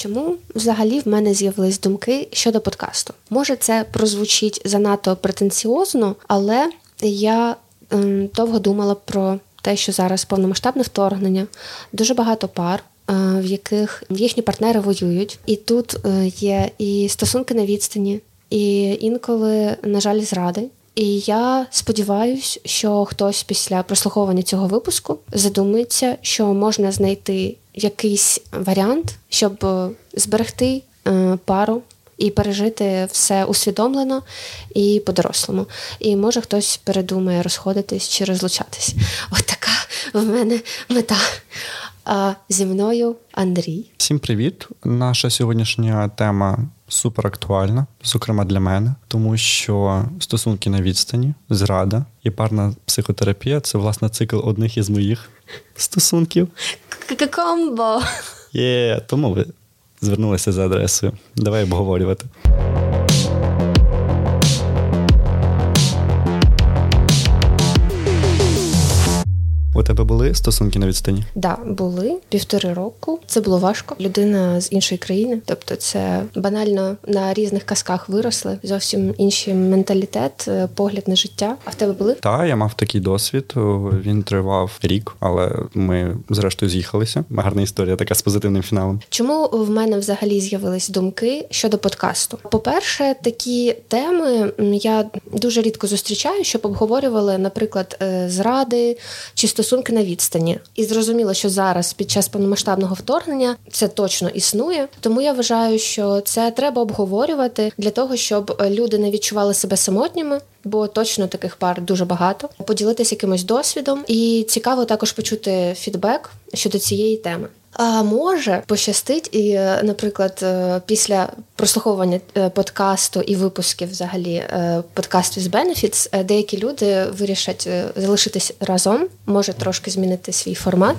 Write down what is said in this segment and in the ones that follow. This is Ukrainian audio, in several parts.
Чому взагалі в мене з'явились думки щодо подкасту? Може, це прозвучить занадто претенціозно, але я ем, довго думала про те, що зараз повномасштабне вторгнення, дуже багато пар. Е, в яких їхні партнери воюють, і тут е, є і стосунки на відстані, і інколи, на жаль, зради. І я сподіваюся, що хтось після прослуховування цього випуску задумається, що можна знайти якийсь варіант, щоб е, зберегти пару і пережити все усвідомлено і по-дорослому. І може хтось передумає розходитись чи розлучатись. От така в мене мета. А зі мною Андрій. Всім привіт! Наша сьогоднішня тема супер актуальна, зокрема для мене, тому що стосунки на відстані, зрада і парна психотерапія це власне цикл одних із моїх стосунків. Комбо! Є, тому ви звернулися за адресою. Давай обговорювати. У тебе були стосунки на відстані? Так, да, були півтори року. Це було важко. Людина з іншої країни, тобто, це банально на різних казках виросли. Зовсім інший менталітет, е, погляд на життя. А в тебе були? Так, я мав такий досвід. Він тривав рік, але ми зрештою з'їхалися. Гарна історія, така з позитивним фіналом. Чому в мене взагалі з'явились думки щодо подкасту? По-перше, такі теми я дуже рідко зустрічаю, щоб обговорювали, наприклад, е, зради чи стосунки на відстані. І зрозуміло, що зараз під час повномасштабного вторгнення це точно існує. Тому я вважаю, що це треба обговорювати для того, щоб люди не відчували себе самотніми. Бо точно таких пар дуже багато. Поділитися якимось досвідом, і цікаво також почути фідбек щодо цієї теми. А може пощастить, і, наприклад, е, після прослуховування е, подкасту і випусків, взагалі, е, подкасту з Benefits, деякі люди вирішать залишитись разом, може трошки змінити свій формат,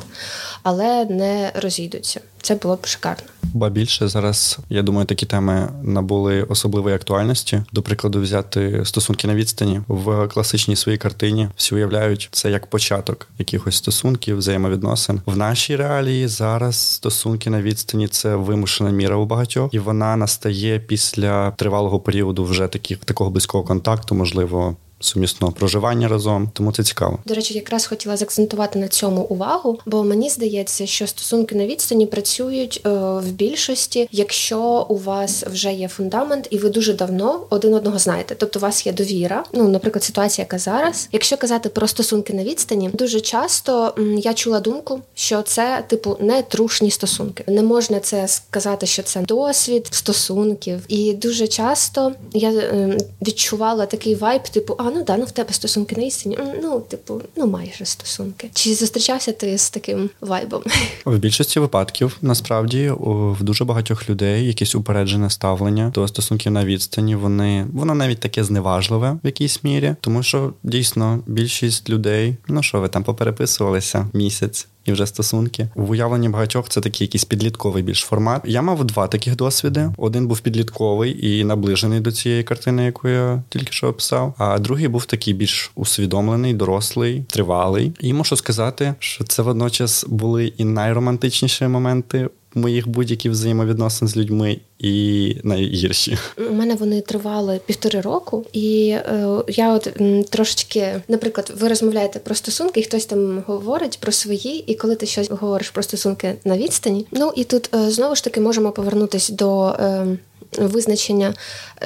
але не розійдуться. Це було б шикарно. Ба більше зараз, я думаю, такі теми набули особливої актуальності. До прикладу, взяти стосунки на відстані в класичній своїй картині. Всі уявляють це як початок якихось стосунків, взаємовідносин. В нашій реалії зараз стосунки на відстані це вимушена міра у багатьох, і вона настає після тривалого періоду вже таких такого близького контакту, можливо сумісного проживання разом, тому це цікаво. До речі, якраз хотіла заакцентувати на цьому увагу, бо мені здається, що стосунки на відстані працюють е, в більшості, якщо у вас вже є фундамент, і ви дуже давно один одного знаєте. Тобто, у вас є довіра. Ну, наприклад, ситуація, яка зараз. Якщо казати про стосунки на відстані, дуже часто я чула думку, що це типу не трушні стосунки. Не можна це сказати, що це досвід стосунків, і дуже часто я ем, відчувала такий вайб, типу, а ну да, ну в тебе стосунки на істині. Ну, типу, ну майже стосунки. Чи зустрічався ти з таким вайбом? В більшості випадків насправді в дуже багатьох людей якесь упереджене ставлення до стосунків на відстані. Вони воно навіть таке зневажливе в якійсь мірі, тому що дійсно більшість людей, ну що ви там попереписувалися місяць і вже стосунки. В уявленні багатьох це такий якийсь підлітковий більш формат. Я мав два таких досвіди. Один був підлітковий і наближений до цієї картини, яку я тільки що описав. А другий був такий більш усвідомлений, дорослий, тривалий. І мушу сказати, що це водночас були і найромантичніші моменти моїх будь-яких взаємовідносин з людьми і найгірші. У мене вони тривали півтори року, і е, я от м, трошечки, наприклад, ви розмовляєте про стосунки, і хтось там говорить про свої, і коли ти щось говориш про стосунки на відстані, ну і тут е, знову ж таки можемо повернутися до. Е, визначення,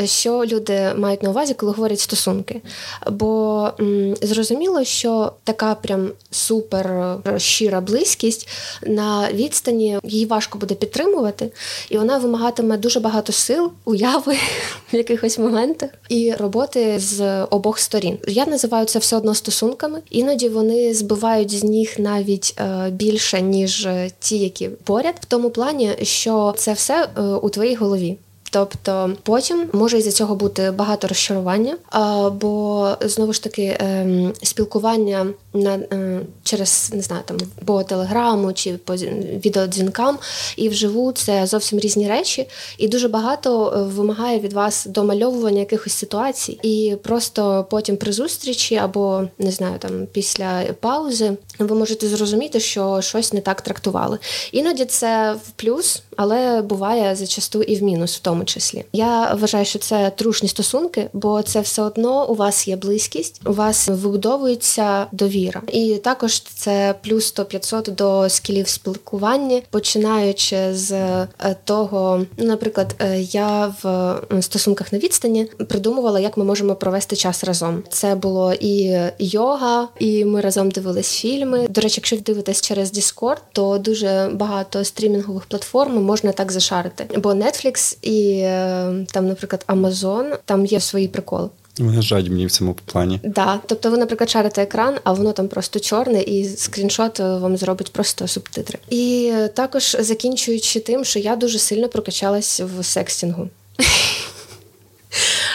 що люди мають на увазі, коли говорять стосунки. Бо м, зрозуміло, що така прям супер щира близькість на відстані її важко буде підтримувати, і вона вимагатиме дуже багато сил, уяви в якихось моментах і роботи з обох сторін. Я називаю це все одно стосунками. Іноді вони збивають з них навіть е, більше ніж ті, які поряд, в тому плані, що це все е, у твоїй голові. Тобто потім може із-за цього бути багато розчарування, бо знову ж таки ем, спілкування на е, через не знаю там по телеграму чи по відеодзвінкам і вживу це зовсім різні речі, і дуже багато е, вимагає від вас домальовування якихось ситуацій, і просто потім при зустрічі або не знаю там після паузи ви можете зрозуміти, що щось не так трактували. Іноді це в плюс, але буває зачасту і в мінус, в тому числі. Я вважаю, що це трушні стосунки, бо це все одно у вас є близькість, у вас вибудовується довіра, і також це плюс 100-500 до скілів спілкування, починаючи з е, того, наприклад, е, я в стосунках на відстані придумувала, як ми можемо провести час разом. Це було і йога, і ми разом дивились фільми. До речі, якщо дивитесь через Discord, то дуже багато стрімінгових платформ можна так зашарити. Бо Netflix і е, там, наприклад, Amazon, там є свої приколи. Вони жадібні в цьому плані. Да, тобто ви, наприклад, шарите екран, а воно там просто чорне, і скріншот вам зробить просто субтитри. І також закінчуючи тим, що я дуже сильно прокачалась в секстінгу.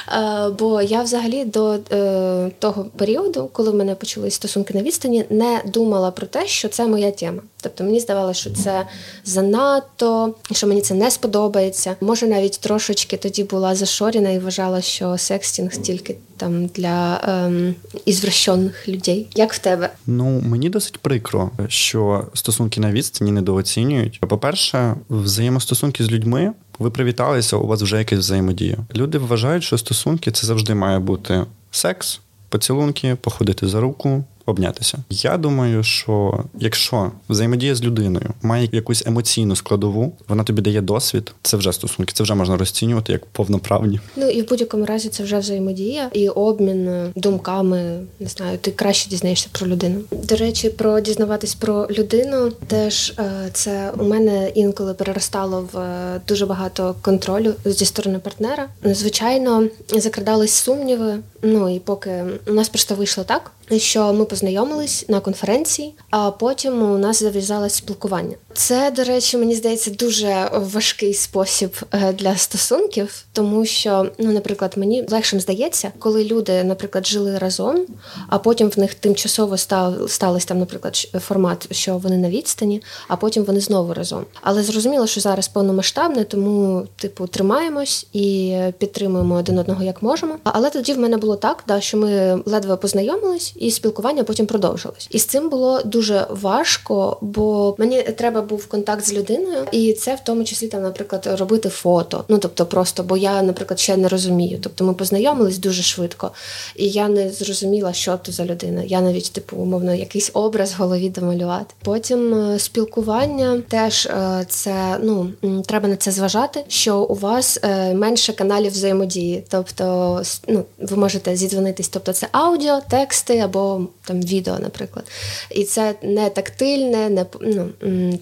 Е, бо я взагалі до е, того періоду, коли в мене почались стосунки на відстані, не думала про те, що це моя тема. Тобто мені здавалося, що це занадто, що мені це не сподобається. Може, навіть трошечки тоді була зашорена і вважала, що секстінг тільки там для ем, ізвращених людей. Як в тебе? Ну мені досить прикро, що стосунки на відстані недооцінюють. По перше, взаємостосунки з людьми ви привіталися, у вас вже якась взаємодія. Люди вважають, що стосунки це завжди має бути секс, поцілунки, походити за руку, обнятися. Я думаю, що якщо взаємодія з людиною має якусь емоційну складову, вона тобі дає досвід, це вже стосунки, це вже можна розцінювати як повноправні. Ну і в будь-якому разі це вже взаємодія і обмін думками. Не знаю, ти краще дізнаєшся про людину. До речі, про дізнаватись про людину теж е, це у мене інколи переростало в е, дуже багато контролю зі сторони партнера. Звичайно, закрадались сумніви. Ну і поки у нас просто вийшло так, що ми познайомились на конференції, а потім у нас зав'язалось спілкування. Це, до речі, мені здається, дуже важкий спосіб е, для стосунків, тому що, ну, наприклад, мені легшим здається, коли люди, наприклад, жили разом, а потім в них тимчасово став сталося там, наприклад, формат, що вони на відстані, а потім вони знову разом. Але зрозуміло, що зараз повномасштабне, тому, типу, тримаємось і підтримуємо один одного як можемо. Але тоді в мене було так, да, що ми ледве познайомились, і спілкування потім продовжилось. І з цим було дуже важко, бо мені треба був контакт з людиною, і це в тому числі там, наприклад, робити фото. Ну тобто, просто бо я, наприклад, ще не розумію. Тобто, ми познайомились дуже швидко, і я не зрозуміла, що то за людина. Я навіть типу умовно якийсь образ в голові домалювати. Потім е, спілкування теж е, це ну треба на це зважати, що у вас е, менше каналів взаємодії, тобто ну, ви можете зідзвонитись, тобто це аудіо, тексти або там відео, наприклад, і це не тактильне, не ну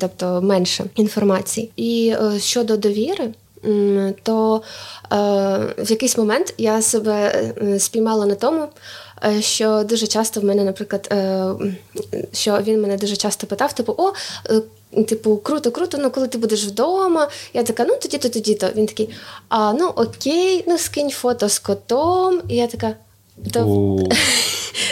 тобто тобто менше інформації. І е, щодо довіри. То е, в якийсь момент я себе е, спіймала на тому, е, що дуже часто в мене, наприклад, е, що він мене дуже часто питав: типу, о, е, типу, круто, круто, ну коли ти будеш вдома, я така, ну тоді-то, тоді-то. Він такий, а ну окей, ну скинь фото з котом. І я така. То...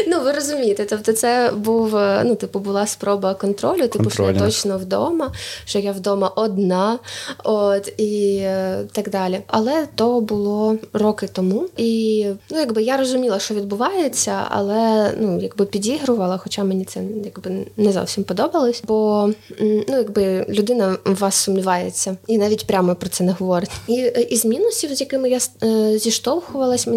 Ну, ви розумієте, тобто це був, е, ну, типу, була спроба контролю, типу, що я точно вдома, що я вдома одна, от і е, так далі. Але то було роки тому. І ну, якби я розуміла, що відбувається, але ну, якби підігрувала, хоча мені це якби не зовсім подобалось. Бо ну, якби людина в вас сумнівається і навіть прямо про це не говорить. І е, із мінусів, з якими я зіштовхувалась,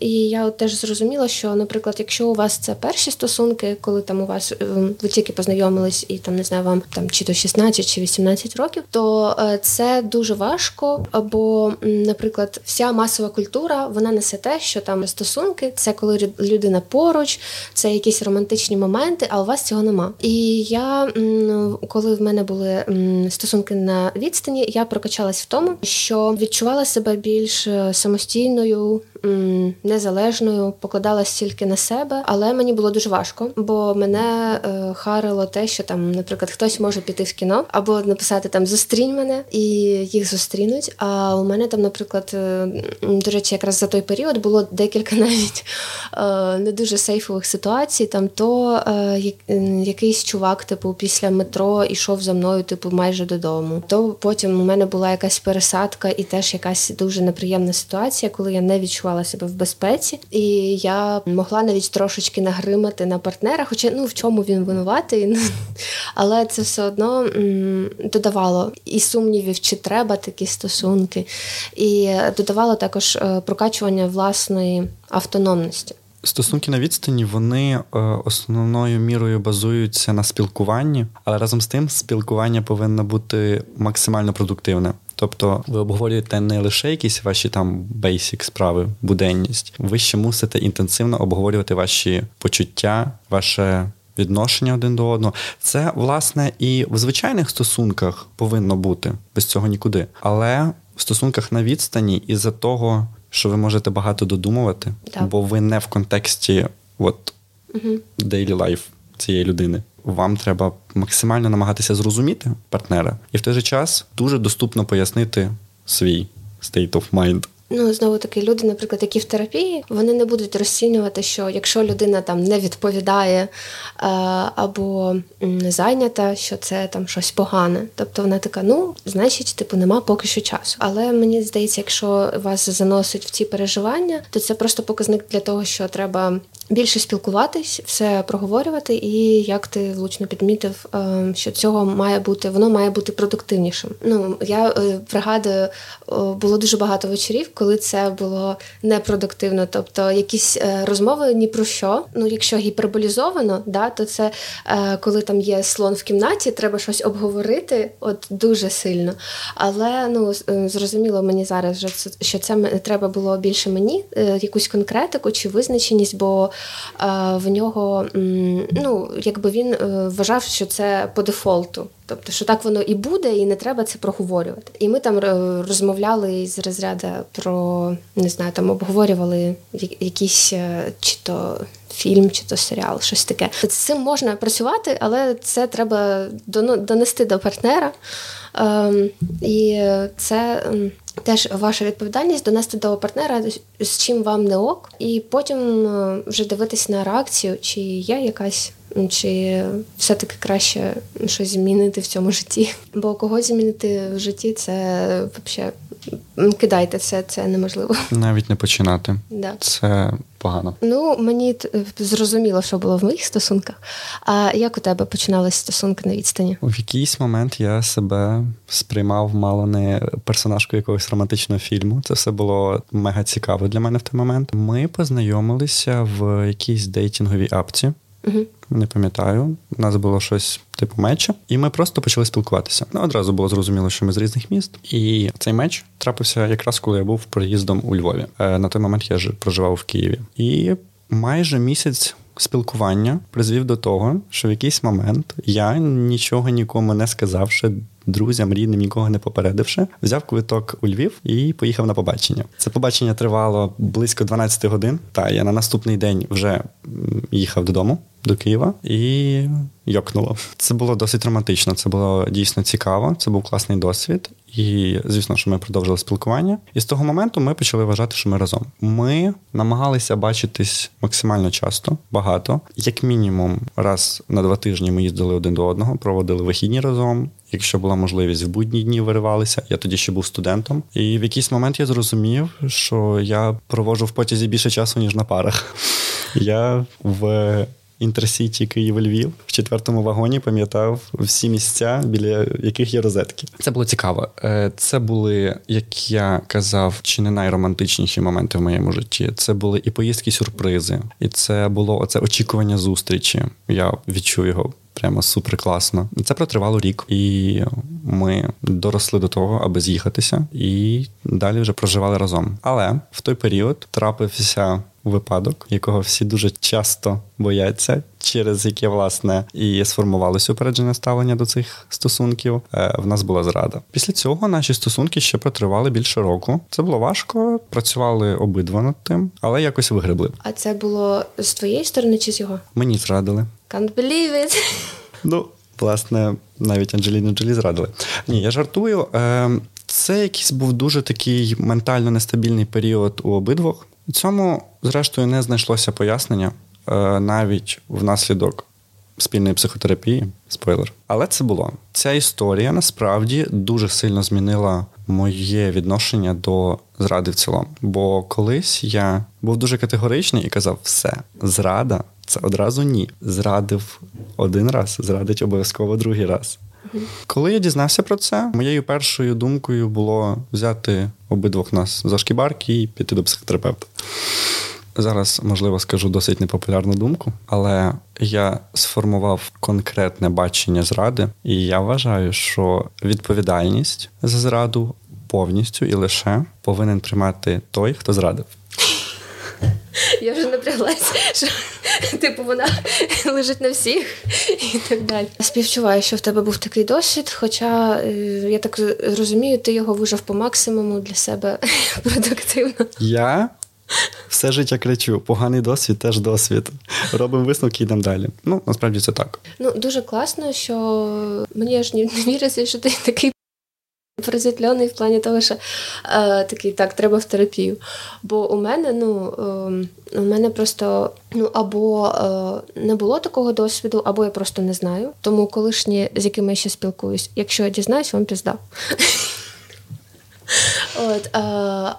і я теж зрозуміла, що, наприклад, якщо у вас це перші стосунки, коли там у вас е, ви тільки познайомились, і там не знаю, вам там чи то 16, чи 18 років, то е, це дуже важко. Бо, наприклад, вся масова культура вона несе те, що там стосунки це коли людина поруч, це якісь романтичні моменти, а у вас цього нема. І я коли в мене були стосунки на відстані, я прокачалась в тому, що відчувала себе більш е, самостійною незалежною, покладалась тільки на себе, але мені було дуже важко, бо мене е, харило те, що там, наприклад, хтось може піти в кіно або написати там Зустрінь мене і їх зустрінуть. А у мене там, наприклад, е, до речі, якраз за той період було декілька навіть е, не дуже сейфових ситуацій. Там то е, якийсь чувак, типу, після метро ішов за мною, типу, майже додому. То потім у мене була якась пересадка і теж якась дуже неприємна ситуація, коли я не відчувала відчувала себе в безпеці, і я могла навіть трошечки нагримати на партнера, хоча ну в чому він винуватий, але це все одно додавало і сумнівів, чи треба такі стосунки, і додавало також е, прокачування власної автономності. Стосунки на відстані вони е, основною мірою базуються на спілкуванні, але разом з тим спілкування повинно бути максимально продуктивне. Тобто ви обговорюєте не лише якісь ваші там бейсік справи, буденність, ви ще мусите інтенсивно обговорювати ваші почуття, ваше відношення один до одного. Це власне і в звичайних стосунках повинно бути без цього нікуди. Але в стосунках на відстані із-за того, що ви можете багато додумувати, так. бо ви не в контексті от угу. daily life цієї людини. Вам треба максимально намагатися зрозуміти партнера, і в той же час дуже доступно пояснити свій state of mind. Ну знову таки, люди, наприклад, які в терапії, вони не будуть розцінювати, що якщо людина там не відповідає е, або зайнята, що це там щось погане. Тобто вона така, ну значить, типу, нема поки що часу. Але мені здається, якщо вас заносить в ці переживання, то це просто показник для того, що треба більше спілкуватись, все проговорювати, і як ти влучно підмітив, е, що цього має бути, воно має бути продуктивнішим. Ну я е, пригадую, було дуже багато вечорів, коли це було непродуктивно. Тобто якісь е, розмови ні про що. Ну, якщо гіперболізовано, да, то це коли там є слон в кімнаті, треба щось обговорити, от дуже сильно. Але ну зрозуміло мені зараз, що це треба було більше мені, якусь конкретику чи визначеність, бо в нього ну, якби він е, вважав, що це по дефолту. Тобто, що так воно і буде, і не треба це проговорювати. І ми там е, розмовляли з розряду про не знаю, там обговорювали якийсь е, чи то фільм, чи то серіал, щось таке. З цим можна працювати, але це треба донести до партнера. Ем, і це теж ваша відповідальність донести до партнера, з чим вам не ок, і потім е, вже дивитись на реакцію, чи є якась, чи все-таки краще щось змінити в цьому житті. Бо когось змінити в житті це взагалі кидайте це, це неможливо. Навіть не починати. Да. Це погано. Ну мені зрозуміло, що було в моїх стосунках. А як у тебе починалися стосунки на відстані? В якийсь момент я себе сприймав мало не персонажку якогось романтичного фільму. Це все було мега цікаво для мене в той момент. Ми познайомилися в якійсь дейтинговій апці. Угу. Не пам'ятаю, у нас було щось типу меча, і ми просто почали спілкуватися. Ну одразу було зрозуміло, що ми з різних міст. І цей меч трапився якраз коли я був проїздом у Львові. Е, на той момент я проживав в Києві. І майже місяць. Спілкування призвів до того, що в якийсь момент я нічого нікому не сказавши, друзям, рідним, нікого не попередивши, взяв квиток у Львів і поїхав на побачення. Це побачення тривало близько 12 годин. Та я на наступний день вже їхав додому до Києва і йокнуло. Це було досить романтично. Це було дійсно цікаво. Це був класний досвід. І звісно, що ми продовжили спілкування. І з того моменту ми почали вважати, що ми разом. Ми намагалися бачитись максимально часто, багато, як мінімум, раз на два тижні ми їздили один до одного, проводили вихідні разом. Якщо була можливість в будні дні виривалися, я тоді ще був студентом, і в якийсь момент я зрозумів, що я провожу в потязі більше часу ніж на парах. Я в інтерсіті Київ-Львів в четвертому вагоні пам'ятав всі місця, біля яких є розетки. Це було цікаво. Е, це були, як я казав, чи не найромантичніші моменти в моєму житті. Це були і поїздки, сюрпризи, і це було оце очікування зустрічі. Я відчув його прямо супер класно. Це протривало рік, і ми доросли до того, аби з'їхатися, і далі вже проживали разом. Але в той період трапився. Випадок, якого всі дуже часто бояться, через яке власне і сформувалося упереджене ставлення до цих стосунків. Е, в нас була зрада. Після цього наші стосунки ще протривали більше року. Це було важко, працювали обидва над тим, але якось вигребли. А це було з твоєї сторони чи з його? Мені зрадили. Can't believe it. Ну, власне, навіть Анджеліну Джолі зрадили. Ні, я жартую. Ем, це якийсь був дуже такий ментально нестабільний період у обидвох. Цьому, зрештою, не знайшлося пояснення е, навіть внаслідок спільної психотерапії. Спойлер. Але це було. Ця історія насправді дуже сильно змінила моє відношення до зради в цілому. Бо колись я був дуже категоричний і казав: все, зрада це одразу ні. Зрадив один раз, зрадить обов'язково другий раз. Коли я дізнався про це, моєю першою думкою було взяти обидвох нас за шкібарки і піти до психотерапевта. Зараз, можливо, скажу досить непопулярну думку, але я сформував конкретне бачення зради, і я вважаю, що відповідальність за зраду повністю і лише повинен приймати той, хто зрадив. Я вже напряглася, що типу вона лежить на всіх і так далі. Співчуваю, що в тебе був такий досвід, хоча е, я так розумію, ти його вижив по максимуму для себе продуктивно. Я все життя кричу, поганий досвід теж досвід. Робимо висновки і йдемо далі. Ну, насправді це так. Ну, дуже класно, що мені аж не віриться, що ти такий призитляний в плані того, що е, такий так, треба в терапію. Бо у мене, ну, е, у мене просто ну, або е, не було такого досвіду, або я просто не знаю. Тому колишні, з якими я ще спілкуюсь, якщо я дізнаюсь, вам пізда. От,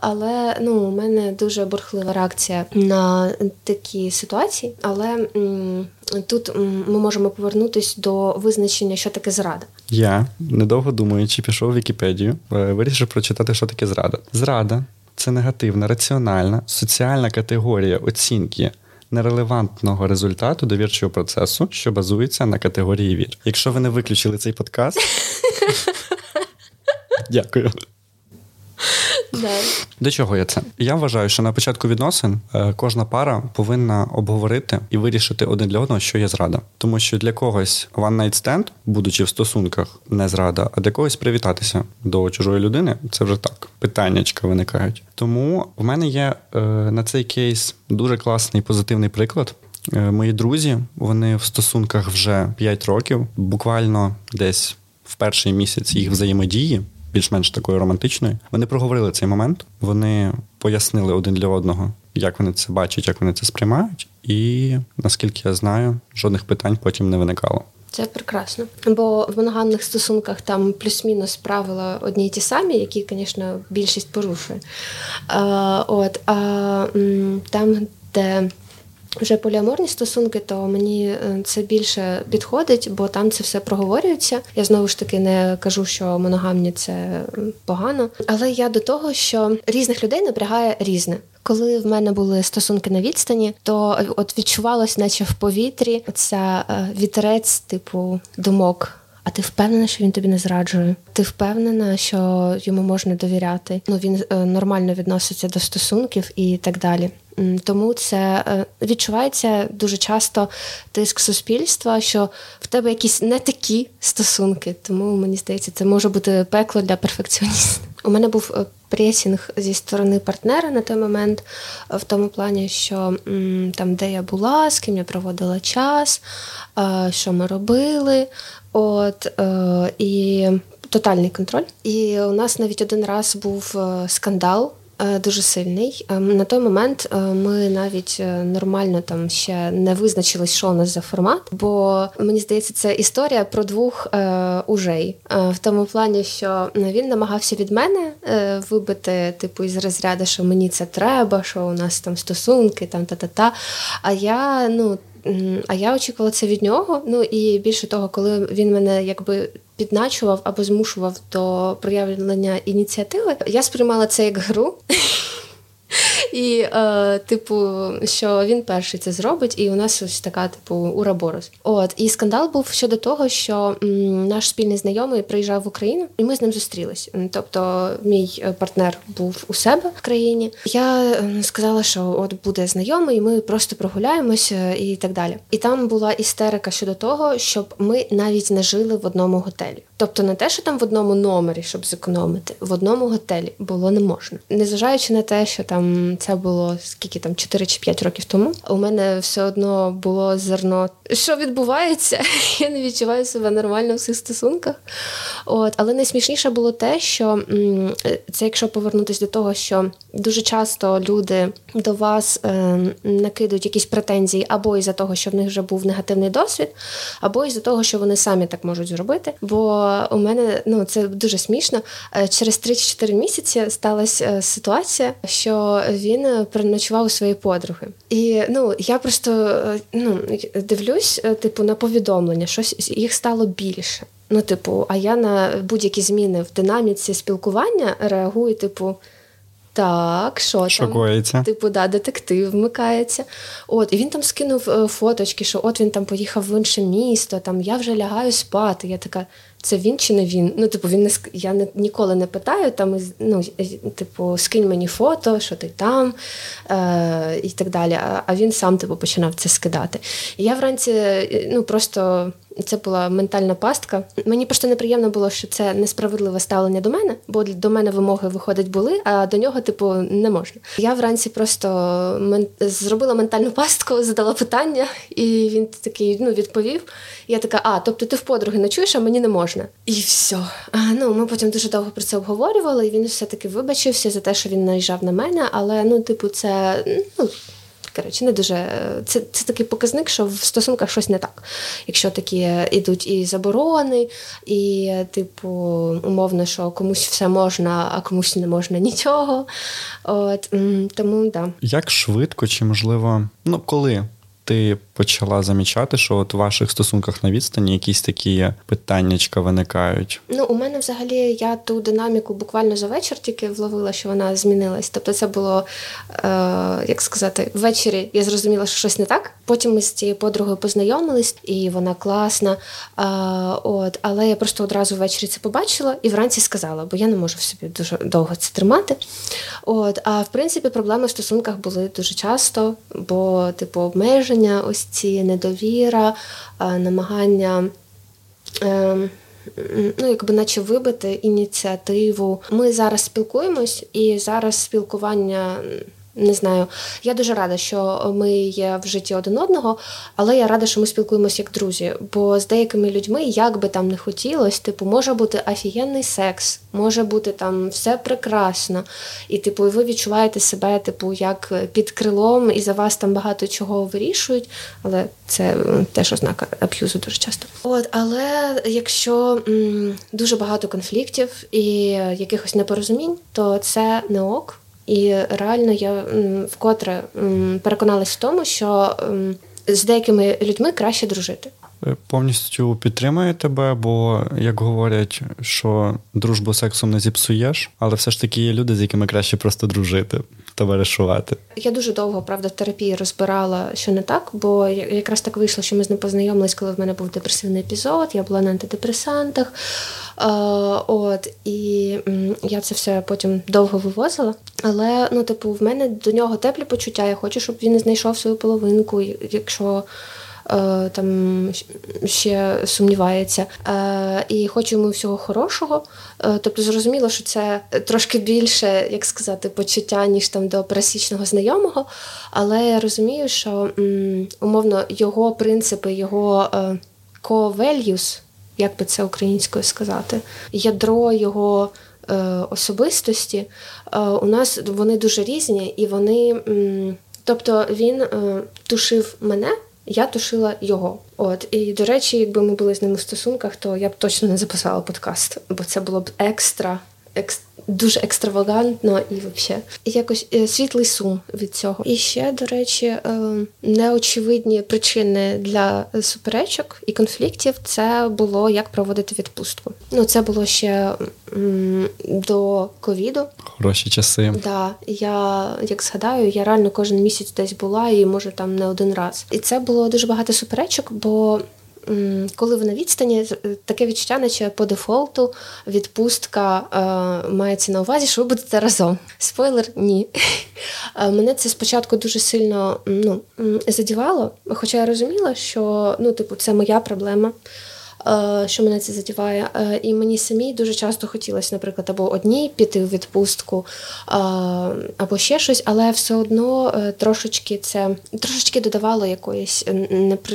Але ну, у мене дуже бурхлива реакція на такі ситуації. Але м, тут м, ми можемо повернутися до визначення, що таке зрада. Я, недовго думаючи, пішов в Вікіпедію, е, вирішив прочитати, що таке зрада. Зрада це негативна, раціональна, соціальна категорія оцінки. Нерелевантного результату довірчого процесу, що базується на категорії вір. Якщо ви не виключили цей подкаст, дякую. До чого я це? Я вважаю, що на початку відносин е, кожна пара повинна обговорити і вирішити один для одного, що є зрада. Тому що для когось one night stand, будучи в стосунках, не зрада, а для когось привітатися до чужої людини це вже так. Питаннячка виникають. Тому в мене є е, на цей кейс дуже класний позитивний приклад. Е, мої друзі, вони в стосунках вже 5 років, буквально десь в перший місяць їх взаємодії більш-менш такою романтичною. Вони проговорили цей момент, вони пояснили один для одного, як вони це бачать, як вони це сприймають, і наскільки я знаю, жодних питань потім не виникало. Це прекрасно, бо в моногамних стосунках там плюс-мінус правила одні й ті самі, які, звісно, більшість порушує. А, От а там, де вже поліаморні стосунки, то мені е, це більше підходить, бо там це все проговорюється. Я знову ж таки не кажу, що моногамні це погано. Але я до того, що різних людей напрягає різне. Коли в мене були стосунки на відстані, то от відчувалось, наче в повітрі, ця е, вітерець, типу думок. А ти впевнена, що він тобі не зраджує? Ти впевнена, що йому можна довіряти? Ну він е, нормально відноситься до стосунків і так далі. Тому це е, відчувається дуже часто тиск суспільства, що в тебе якісь не такі стосунки. Тому мені здається, це може бути пекло для перфекціоністів. У мене був е, пресінг зі сторони партнера на той момент, е, в тому плані, що там, де я була, з ким я проводила час, що ми робили. От і тотальний контроль. І у нас навіть один раз був скандал. Е, дуже сильний. Е, на той момент е, ми навіть нормально там ще не визначились, що у нас за формат, бо мені здається, це історія про двох ужей в тому плані, що він намагався від мене вибити, типу, із розряду, що мені це треба, що у нас там стосунки, там та-та-та. А я ну. А я очікувала це від нього. Ну і більше того, коли він мене якби підначував або змушував до проявлення ініціативи, я сприймала це як гру. І, е, типу, що він перший це зробить, і у нас ось така, типу, ураборос. От і скандал був щодо того, що м, наш спільний знайомий приїжджав в Україну, і ми з ним зустрілись. Тобто, мій е, партнер був у себе в країні. Я сказала, що от буде знайомий, і ми просто прогуляємося і так далі. І там була істерика щодо того, щоб ми навіть не жили в одному готелі. Тобто не те, що там в одному номері, щоб зекономити, в одному готелі було не можна, незважаючи на те, що там це було скільки там 4 чи 5 років тому. У мене все одно було зерно. Що відбувається? Я не відчуваю себе нормально в цих стосунках. От, але найсмішніше було те, що це, якщо повернутися до того, що дуже часто люди до вас е, накидують якісь претензії або із-за того, що в них вже був негативний досвід, або із-за того, що вони самі так можуть зробити. Бо у мене ну це дуже смішно. Е, через 3-4 місяці сталася е, ситуація, що він переночував у своєї подруги. І ну я просто е, ну дивлюсь, типу, на повідомлення, щось їх стало більше. Ну, типу, а я на будь-які зміни в динаміці спілкування реагую, типу. Так, що Шокується. там? Типу, да, детектив вмикається. От, І він там скинув е, фоточки, що от він там поїхав в інше місто, там я вже лягаю спати. Я така, це він чи не він? Ну, типу, він не я не, ніколи не питаю, там, ну, типу, скинь мені фото, що ти там е, і так далі. А, а він сам типу, починав це скидати. І я вранці е, ну, просто. Це була ментальна пастка. Мені просто неприємно було, що це несправедливе ставлення до мене, бо до мене вимоги виходить були, а до нього, типу, не можна. Я вранці просто мен... зробила ментальну пастку, задала питання, і він такий ну, відповів. Я така, а тобто ти в подруги ночуєш, а мені не можна. І все. А, ну ми потім дуже довго про це обговорювали. і Він все таки вибачився за те, що він наїжджав на мене, але ну, типу, це ну. Коротше, не дуже це це такий показник, що в стосунках щось не так. Якщо такі йдуть і заборони, і, типу, умовно, що комусь все можна, а комусь не можна нічого. От тому да. Як швидко чи можливо, ну коли ти почала замічати, що от у ваших стосунках на відстані якісь такі питаннячка виникають? Ну, у мене взагалі я ту динаміку буквально за вечір тільки вловила, що вона змінилась. Тобто, це було е, як сказати, ввечері я зрозуміла, що щось не так. Потім ми з цією подругою познайомились, і вона класна. Е, от, але я просто одразу ввечері це побачила і вранці сказала, бо я не можу в собі дуже довго це тримати. От, а в принципі, проблеми в стосунках були дуже часто, бо, типу, обмеження, ось ці недовіра, намагання. Ем, ну, якби наче вибити ініціативу. Ми зараз спілкуємось, і зараз спілкування не знаю. Я дуже рада, що ми є в житті один одного, але я рада, що ми спілкуємося як друзі. Бо з деякими людьми, як би там не хотілося, типу, може бути офігенний секс, може бути там все прекрасно. І, типу, ви відчуваєте себе, типу, як під крилом, і за вас там багато чого вирішують. Але це теж ознака аб'юзу дуже часто. От, але якщо м, дуже багато конфліктів і якихось непорозумінь, то це не ок. І реально я вкотре переконалась в тому, що з деякими людьми краще дружити. Повністю підтримую тебе, бо як говорять, що дружбу сексом не зіпсуєш, але все ж таки є люди, з якими краще просто дружити, товаришувати. Я дуже довго правда в терапії розбирала, що не так, бо якраз так вийшло, що ми з ним познайомились, коли в мене був депресивний епізод. Я була на антидепресантах. От і я це все потім довго вивозила. Але ну, типу, в мене до нього теплі почуття. Я хочу, щоб він знайшов свою половинку, якщо. Е, там ще сумнівається, е, і хочу йому всього хорошого. Е, тобто, зрозуміло, що це трошки більше, як сказати, почуття, ніж там до пересічного знайомого. Але я розумію, що умовно його принципи, його core values, як би це українською сказати, ядро його. Особистості у нас вони дуже різні, і вони, тобто він тушив мене я тушила його. От і до речі, якби ми були з ним у стосунках, то я б точно не записала подкаст, бо це було б екстра, екстра дуже екстравагантно і взагалі якось е, світлий сум від цього. І ще, до речі, е, неочевидні причини для суперечок і конфліктів це було як проводити відпустку. Ну, це було ще до ковіду. Хороші часи. Да, я як згадаю, я реально кожен місяць десь була і може там не один раз. І це було дуже багато суперечок, бо коли ви на відстані, е, таке відчуття, наче по дефолту відпустка е, мається на увазі, що ви будете разом. Спойлер, ні. Е, мене це спочатку дуже сильно ну, задівало, хоча я розуміла, що ну, типу, це моя проблема. Е, що мене це задіває. Е, і мені самі дуже часто хотілося, наприклад, або одній піти у відпустку, або ще щось, але все одно трошечки це трошечки додавало якоїсь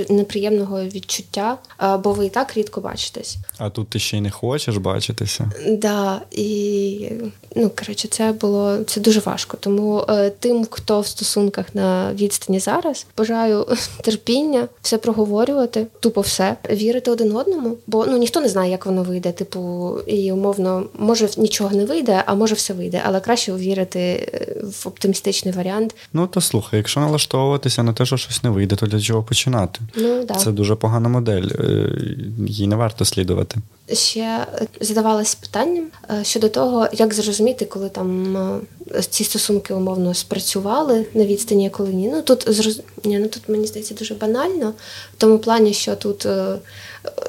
неприємного відчуття, бо ви і так рідко бачитесь. А тут ти ще й не хочеш бачитися? Да, і ну коротше, це було це дуже важко. Тому е, тим, хто в стосунках на відстані зараз, бажаю терпіння, все проговорювати, тупо все, вірити один одному, бо ну ніхто не знає, як воно вийде. Типу, і умовно, може нічого не вийде, а може все вийде. Але краще вірити е, в оптимістичний варіант. Ну то слухай, якщо налаштовуватися на те, що щось не вийде, то для чого починати? Ну да. Це дуже погана модель, е, їй не варто слідувати ще задавалась питанням е, щодо того, як зрозуміти, коли там е, ці стосунки умовно спрацювали на відстані, коли ні. Ну тут зроз... ні, ну тут мені здається дуже банально, в тому плані, що тут е,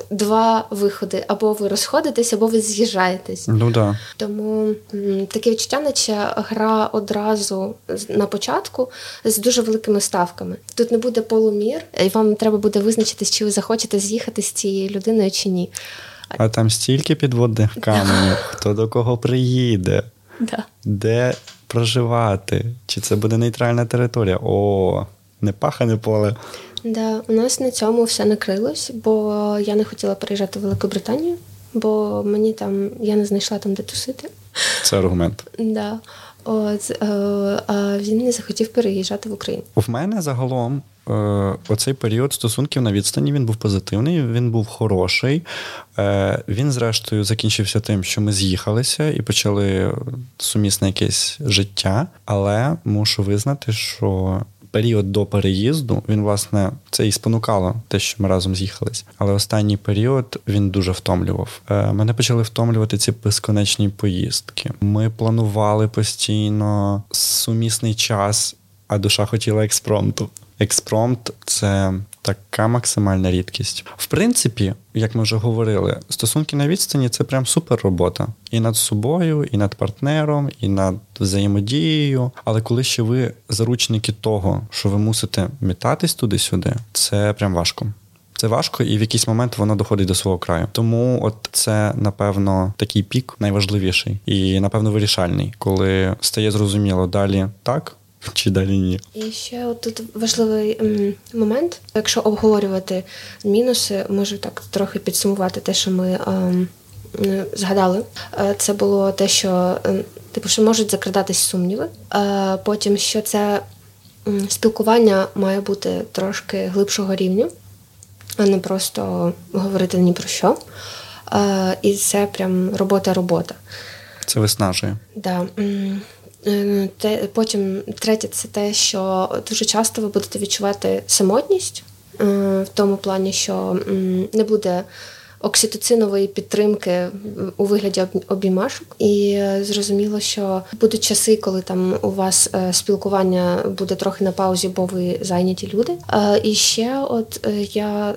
два виходи: або ви розходитесь, або ви з'їжджаєтесь. Ну да. Тому таке відчуття, наче гра одразу на початку з дуже великими ставками. Тут не буде полумір, і вам треба буде визначитись, чи ви захочете з'їхати з цією людиною чи ні. А там стільки підводних каменів, хто до кого приїде, да. де проживати, чи це буде нейтральна територія? О, не пахане поле. Да, у нас на цьому все накрилось, бо я не хотіла переїжджати в Велику Британію, бо мені там я не знайшла там, де тусити. Це аргумент. Да. От, е, а він не захотів переїжджати в Україну. В мене загалом Е, оцей період стосунків на відстані він був позитивний, він був хороший. Е, він, зрештою, закінчився тим, що ми з'їхалися і почали сумісне якесь життя. Але мушу визнати, що період до переїзду він, власне, це і спонукало те, що ми разом з'їхались. Але останній період він дуже втомлював. Е, мене почали втомлювати ці безконечні поїздки. Ми планували постійно сумісний час, а душа хотіла експромту. Експромт це така максимальна рідкість. В принципі, як ми вже говорили, стосунки на відстані це прям супер робота. І над собою, і над партнером, і над взаємодією. Але коли ще ви заручники того, що ви мусите мітатись туди-сюди, це прям важко. Це важко, і в якийсь момент воно доходить до свого краю. Тому, от це напевно такий пік найважливіший і напевно вирішальний, коли стає зрозуміло далі так. Чи далі ні? І ще от тут важливий момент. Якщо обговорювати мінуси, можу так трохи підсумувати те, що ми ем, згадали. Е, це було те, що ем, типу, що можуть закрадатись сумніви. Е, потім що це спілкування має бути трошки глибшого рівня, а не просто говорити ні про що. Е, і це прям робота-робота. Це виснажує. Да. Е, Потім третє, це те, що дуже часто ви будете відчувати самотність е, в тому плані, що не буде окситоцинової підтримки у вигляді обіймашок. І е, зрозуміло, що будуть часи, коли там у вас е, спілкування буде трохи на паузі, бо ви зайняті люди. Е, і ще, от я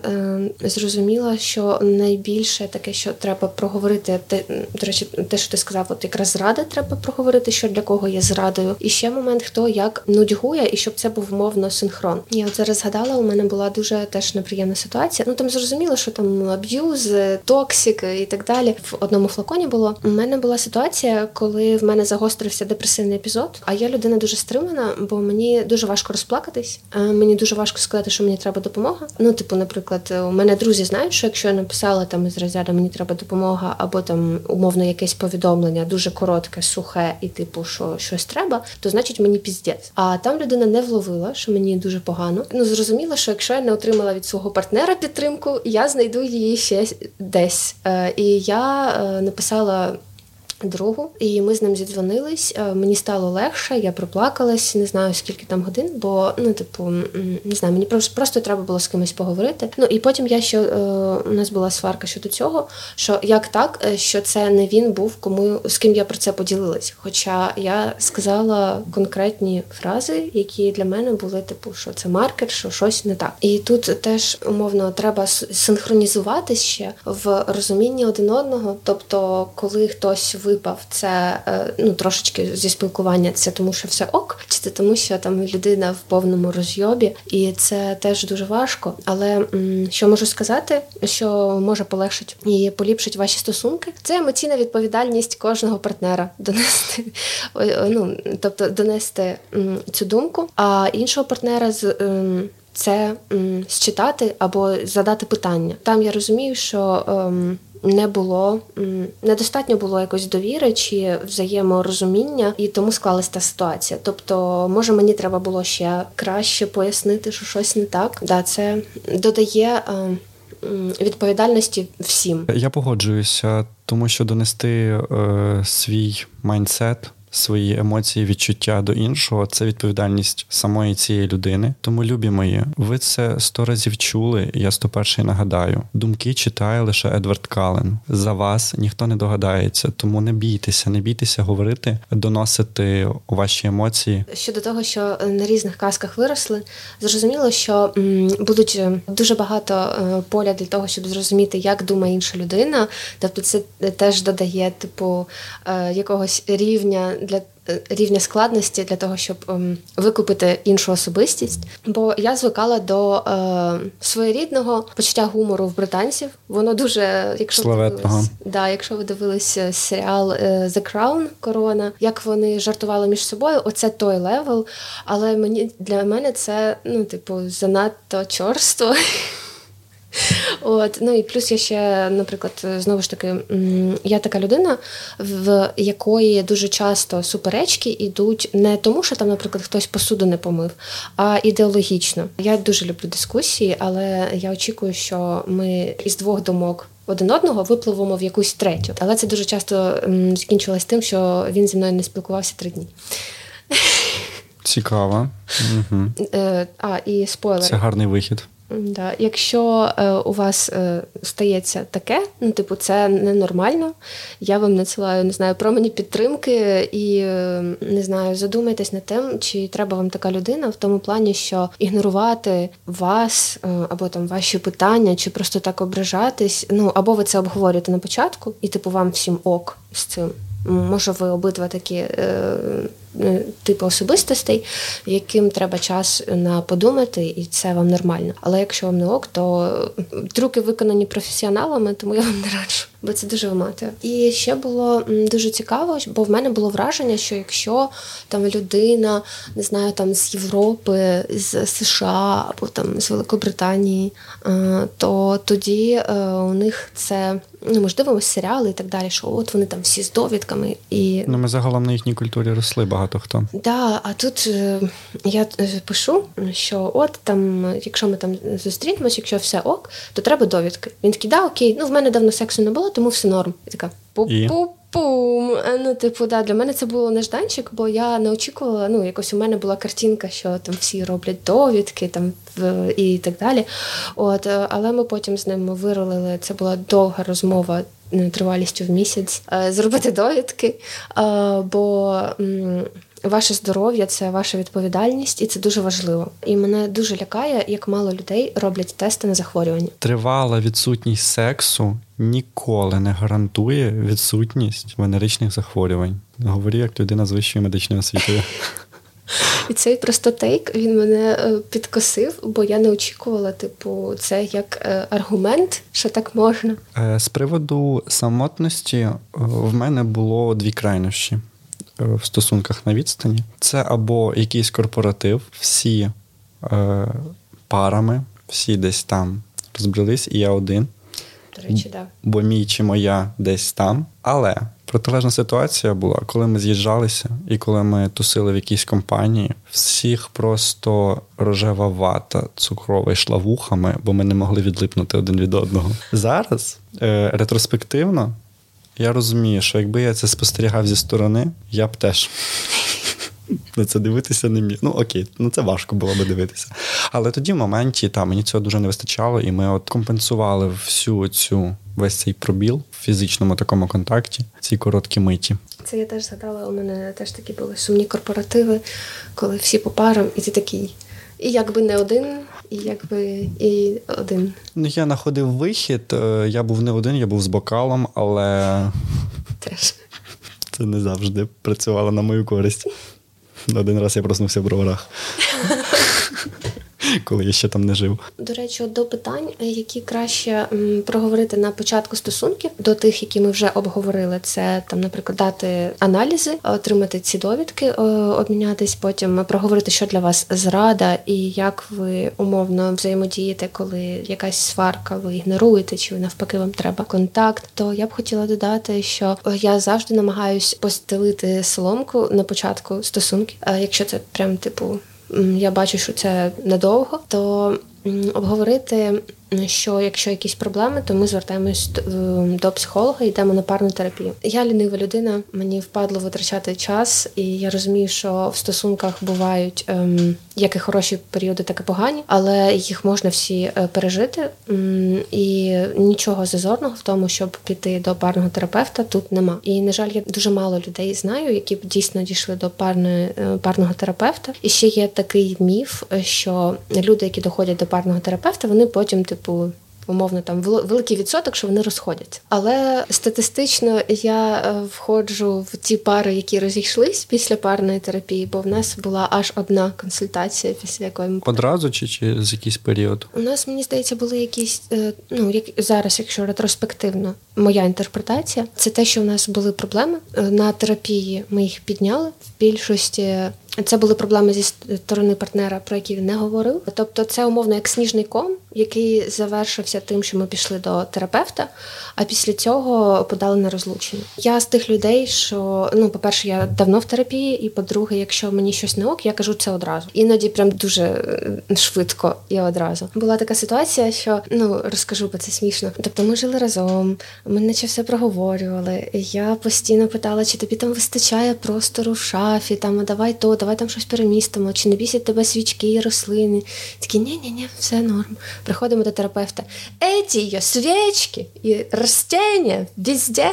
зрозуміла, що найбільше таке, що треба проговорити, те до речі, те, що ти сказав, от якраз зради треба проговорити, що для кого є зрадою. І ще момент, хто як нудьгує, і щоб це був мовно синхрон. Я от зараз згадала, у мене була дуже теж неприємна ситуація. Ну там зрозуміло, що там аб'юз токсик і так далі. В одному флаконі було. У мене була ситуація, коли в мене загострився депресивний епізод. А я людина дуже стримана, бо мені дуже важко розплакатись. Мені дуже важко сказати, що мені треба допомога. Ну, типу, наприклад, у мене друзі знають, що якщо я написала там із розряду мені треба допомога, або там умовно якесь повідомлення, дуже коротке, сухе, і типу, що щось треба, то значить мені піздець. А там людина не вловила, що мені дуже погано. Ну зрозуміло, що якщо я не отримала від свого партнера підтримку, я знайду її ще десь. Е, і я е, написала другу, і ми з ним зідзвонились. Е, мені стало легше, я проплакалась, не знаю скільки там годин, бо ну, типу, не знаю, мені просто просто треба було з кимось поговорити. Ну і потім я ще е, у нас була сварка щодо цього, що як так, е, що це не він був, кому з ким я про це поділилась. Хоча я сказала конкретні фрази, які для мене були, типу, що це маркер, що щось не так. І тут теж умовно треба синхронізуватись ще в розумінні один одного. Тобто, коли хтось ви випав, це е, ну трошечки зі спілкування, це тому, що все ок, чи це тому, що там людина в повному розйобі, і це теж дуже важко. Але що можу сказати, що може полегшити і поліпшить ваші стосунки, це емоційна відповідальність кожного партнера донести, ну тобто донести цю думку, а іншого партнера з. Ем, це считати або задати питання. Там я розумію, що ем, не було недостатньо було якось довіри чи взаєморозуміння, і тому склалася та ситуація. Тобто, може, мені треба було ще краще пояснити, що щось не так. Да, це додає. Ем, відповідальності всім я погоджуюся, тому що донести е, свій майндсет свої емоції, відчуття до іншого це відповідальність самої цієї людини. Тому, любі мої, ви це сто разів чули. Я сто перший нагадаю. Думки читає лише Едвард Кален. За вас ніхто не догадається, тому не бійтеся, не бійтеся говорити, доносити ваші емоції. Щодо того, що е, на різних казках виросли, зрозуміло, що м, будуть е, дуже багато е, поля для того, щоб зрозуміти, як думає інша людина. Тобто, це теж додає типу якогось рівня для е, рівня складності для того, щоб ем, викупити іншу особистість. Бо я звикала до е, своєрідного почуття гумору в британців. Воно дуже, якщо ви дивились, да, якщо ви дивилися серіал е, The Crown Корона, як вони жартували між собою, оце той level. Але мені для мене це ну, типу, занадто чорство. От, ну і плюс я ще, наприклад, знову ж таки, я така людина, в якої дуже часто суперечки йдуть не тому, що там, наприклад, хтось посуду не помив, а ідеологічно. Я дуже люблю дискусії, але я очікую, що ми із двох думок. Один одного випливемо в якусь третю. Але це дуже часто закінчилось тим, що він зі мною не спілкувався три дні. Цікаво. Угу. А, і спойлер. Це гарний вихід. Да. Якщо е, у вас е, стається таке, ну типу, це ненормально. Я вам надсилаю, не знаю, промені підтримки і е, не знаю, задумайтесь над тим, чи треба вам така людина в тому плані, що ігнорувати вас е, або там ваші питання, чи просто так ображатись. Ну або ви це обговорюєте на початку, і типу вам всім ок з цим. Може, ви обидва такі е, типи особистостей, яким треба час на подумати, і це вам нормально. Але якщо вам не ок, то трюки виконані професіоналами, тому я вам не раджу, бо це дуже виматує. І ще було дуже цікаво, бо в мене було враження, що якщо там людина не знаю, там з Європи, з США або там з Великобританії, е, то тоді е, у них це ну, дивимося серіали і так далі, що от вони там всі з довідками. І... Ну, ми загалом на їхній культурі росли багато хто. Да, а тут е, я е, пишу, що от там, якщо ми там зустрінемось, якщо все ок, то треба довідки. Він такий, да, окей, ну в мене давно сексу не було, тому все норм. І така пу-пу. Пум. Ну, типу, да, для мене це було нежданчик, бо я не очікувала. Ну, якось у мене була картинка, що там всі роблять довідки там і так далі. От, е, але ми потім з ним виролили. Це була довга розмова тривалістю в місяць. Е, зробити довідки, е, бо Ваше здоров'я це ваша відповідальність, і це дуже важливо. І мене дуже лякає, як мало людей роблять тести на захворювання. Тривала відсутність сексу ніколи не гарантує відсутність венеричних захворювань. Говорю як людина з вищою медичною освітою. І цей просто тейк він мене е, підкосив, бо я не очікувала, типу, це як е, аргумент, що так можна. Е, з приводу самотності в мене було дві крайнощі. Е, в стосунках на відстані, це або якийсь корпоратив, всі е, парами, всі десь там розбрались, і я один. До речі, да. Бо мій чи моя десь там. Але протилежна ситуація була, коли ми з'їжджалися і коли ми тусили в якійсь компанії, всіх просто рожева вата цукрова йшла вухами, бо ми не могли відлипнути один від одного. Зараз е, ретроспективно я розумію, що якби я це спостерігав зі сторони, я б теж на це дивитися не міг. Ну окей, ну це важко було би дивитися. Але тоді в моменті та, мені цього дуже не вистачало, і ми от компенсували всю цю весь цей пробіл в фізичному такому контакті, ці короткі миті. Це я теж згадала. У мене теж такі були сумні корпоративи, коли всі по парам, і ти такий. І якби не один, і якби і один. Ну, я знаходив вихід. Е, я був не один, я був з бокалом, але. Теж. це не завжди працювало на мою користь. Один раз я проснувся в броварах. коли я ще там не жив. До речі, до питань, які краще проговорити на початку стосунків, до тих, які ми вже обговорили, це там, наприклад, дати аналізи, отримати ці довідки, обмінятись, потім проговорити, що для вас зрада, і як ви умовно взаємодієте, коли якась сварка, ви ігноруєте, чи навпаки вам треба контакт. То я б хотіла додати, що я завжди намагаюсь постелити соломку на початку стосунків, якщо це прям типу я бачу, що це недовго, то обговорити що якщо якісь проблеми, то ми звертаємось до психолога і йдемо на парну терапію. Я лінива людина, мені впадло витрачати час, і я розумію, що в стосунках бувають ем, як і хороші періоди, так і погані, але їх можна всі е, пережити. І нічого зазорного в тому, щоб піти до парного терапевта, тут нема. І на жаль, я дуже мало людей знаю, які б дійсно дійшли до парної е, парного терапевта. І ще є такий міф, що люди, які доходять до парного терапевта, вони потім типу типу. Умовно, там великий відсоток, що вони розходяться. Але статистично я е, входжу в ті пари, які розійшлись після парної терапії, бо в нас була аж одна консультація, після якої ми одразу чи чи з якийсь період? У нас мені здається були якісь е, ну як зараз, якщо ретроспективно, моя інтерпретація, це те, що в нас були проблеми е, на терапії. Ми їх підняли в більшості це були проблеми зі сторони партнера, про які він не говорив. Тобто, це умовно як сніжний ком, який завершився тим, що ми пішли до терапевта, а після цього подали на розлучення. Я з тих людей, що ну, по-перше, я давно в терапії, і по-друге, якщо мені щось не ок, я кажу це одразу. Іноді прям дуже е, швидко і одразу. Була така ситуація, що ну розкажу, бо це смішно. Тобто, ми жили разом, ми наче все проговорювали. Я постійно питала, чи тобі там вистачає простору в шафі, там а давай то давай там щось перемістимо, чи не бісять тебе свічки і рослини. Такі, ні-ні-ні, все норм. Приходимо до терапевта. Еті свічки і ростення везде.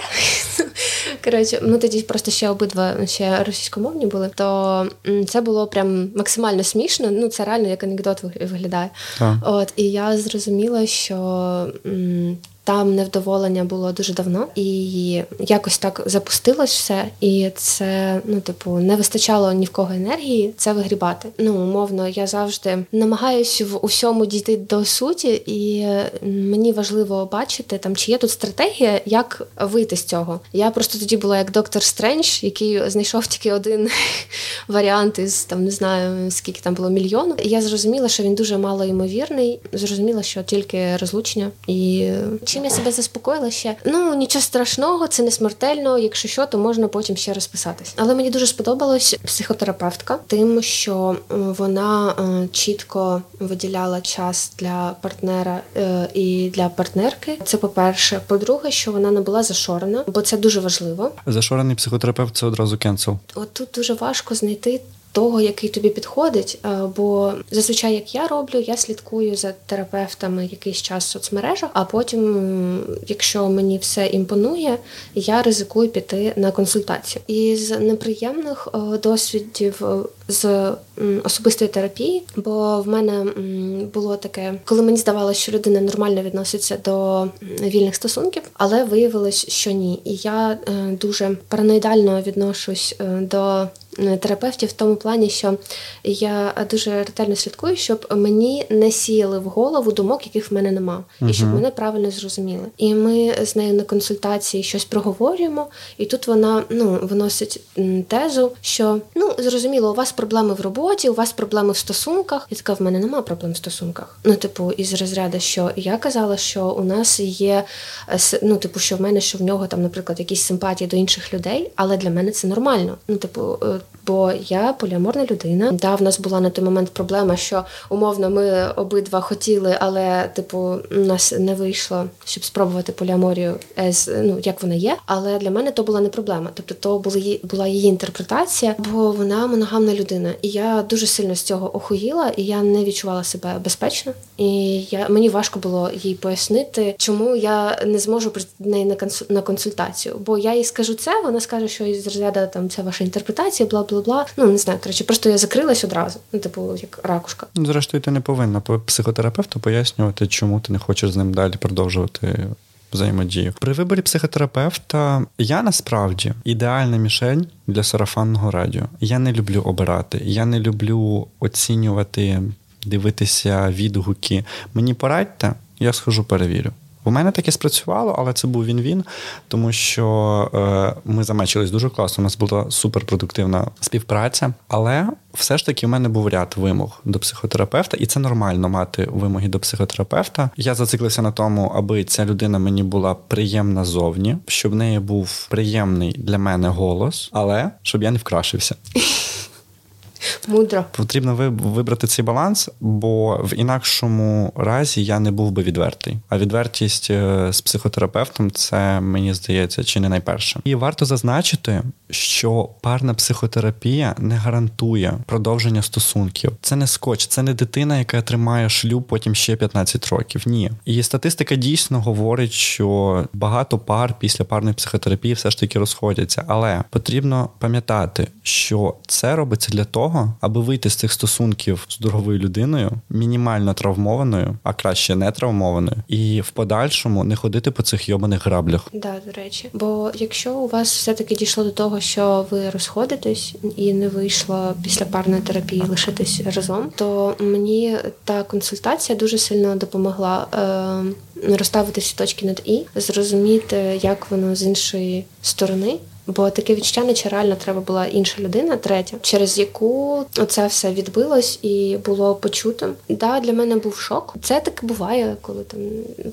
Коротше, ми тоді просто ще обидва ще російськомовні були, то це було прям максимально смішно. Ну, це реально як анекдот виглядає. А. От, І я зрозуміла, що там невдоволення було дуже давно, і якось так запустилось все. І це, ну, типу, не вистачало ні в кого енергії це вигрібати. Ну, умовно, я завжди намагаюся в усьому дійти до суті, і мені важливо бачити там, чи є тут стратегія, як вийти з цього. Я просто тоді була як доктор Стрендж, який знайшов тільки один варіант із там не знаю скільки там було мільйону. Я зрозуміла, що він дуже мало ймовірний. Зрозуміла, що тільки розлучення і чим я себе заспокоїла ще. Ну нічого страшного, це не смертельно. Якщо що, то можна потім ще розписатись. Але мені дуже сподобалась психотерапевтка, тим, що вона е, чітко виділяла час для партнера е, і для партнерки. Це по-перше. По-друге, що вона не була зашорена, бо це дуже важливо. Зашорений психотерапевт це одразу кенсел. От тут дуже важко знайти того, який тобі підходить. Е, бо зазвичай, як я роблю, я слідкую за терапевтами якийсь час в соцмережах, а потім, якщо мені все імпонує, я ризикую піти на консультацію. Із неприємних е, досвідів е, з особистої терапії, бо в мене було таке, коли мені здавалося, що людина нормально відноситься до вільних стосунків, але виявилось, що ні. І я дуже параноїдально відношусь до терапевтів в тому плані, що я дуже ретельно слідкую, щоб мені не сіяли в голову думок, яких в мене нема, і щоб мене правильно зрозуміли. І ми з нею на консультації щось проговорюємо, і тут вона ну виносить тезу, що ну зрозуміло, у вас проблеми в роботі, у вас проблеми в стосунках. І така в мене нема проблем в стосунках. Ну, типу, із розряду, що я казала, що у нас є ну, типу, що в мене, що в нього там, наприклад, якісь симпатії до інших людей, але для мене це нормально. Ну, типу, е, бо я поліаморна людина. Да, в нас була на той момент проблема, що умовно ми обидва хотіли, але типу у нас не вийшло, щоб спробувати поліаморію, as, ну як вона є. Але для мене то була не проблема. Тобто, то була була її інтерпретація, бо вона моногамна людина, і я дуже сильно з цього охуїла, і я не відчувала себе безпечно. І я мені важко було їй пояснити, чому я не зможу прийти до неї на консультацію. Бо я їй скажу це, вона скаже, що із розряду там це ваша інтерпретація, бла бла бла. Ну не знаю, коротше, просто я закрилась одразу. Ну, типу, як ракушка. Ну, зрештою, ти не повинна психотерапевту пояснювати, чому ти не хочеш з ним далі продовжувати взаємодію. При виборі психотерапевта я насправді ідеальна мішень для сарафанного радіо. Я не люблю обирати, я не люблю оцінювати, дивитися відгуки. Мені порадьте, я схожу, перевірю. У мене таке спрацювало, але це був він-він, тому що е, ми замечились дуже класно. У нас була суперпродуктивна співпраця. Але все ж таки в мене був ряд вимог до психотерапевта, і це нормально мати вимоги до психотерапевта. Я зациклився на тому, аби ця людина мені була приємна зовні, щоб в неї був приємний для мене голос, але щоб я не вкрашився. Мудро. Потрібно вибрати цей баланс, бо в інакшому разі я не був би відвертий. А відвертість е, з психотерапевтом це мені здається чи не найперше. І варто зазначити, що парна психотерапія не гарантує продовження стосунків. Це не скотч, це не дитина, яка тримає шлюб потім ще 15 років. Ні, і статистика дійсно говорить, що багато пар після парної психотерапії все ж таки розходяться, але потрібно пам'ятати, що це робиться для того, аби вийти з цих стосунків з дороговою людиною, мінімально травмованою, а краще не травмованою, і в подальшому не ходити по цих йобаних граблях. Да, до речі, бо якщо у вас все таки дійшло до того, що ви розходитесь і не вийшло після парної терапії лишитись разом, то мені та консультація дуже сильно допомогла е, розставити всі точки над і зрозуміти, як воно з іншої сторони. Бо таке відчуття, наче реально треба була інша людина, третя, через яку це все відбилось і було почутим. Да, для мене був шок. Це таке буває, коли там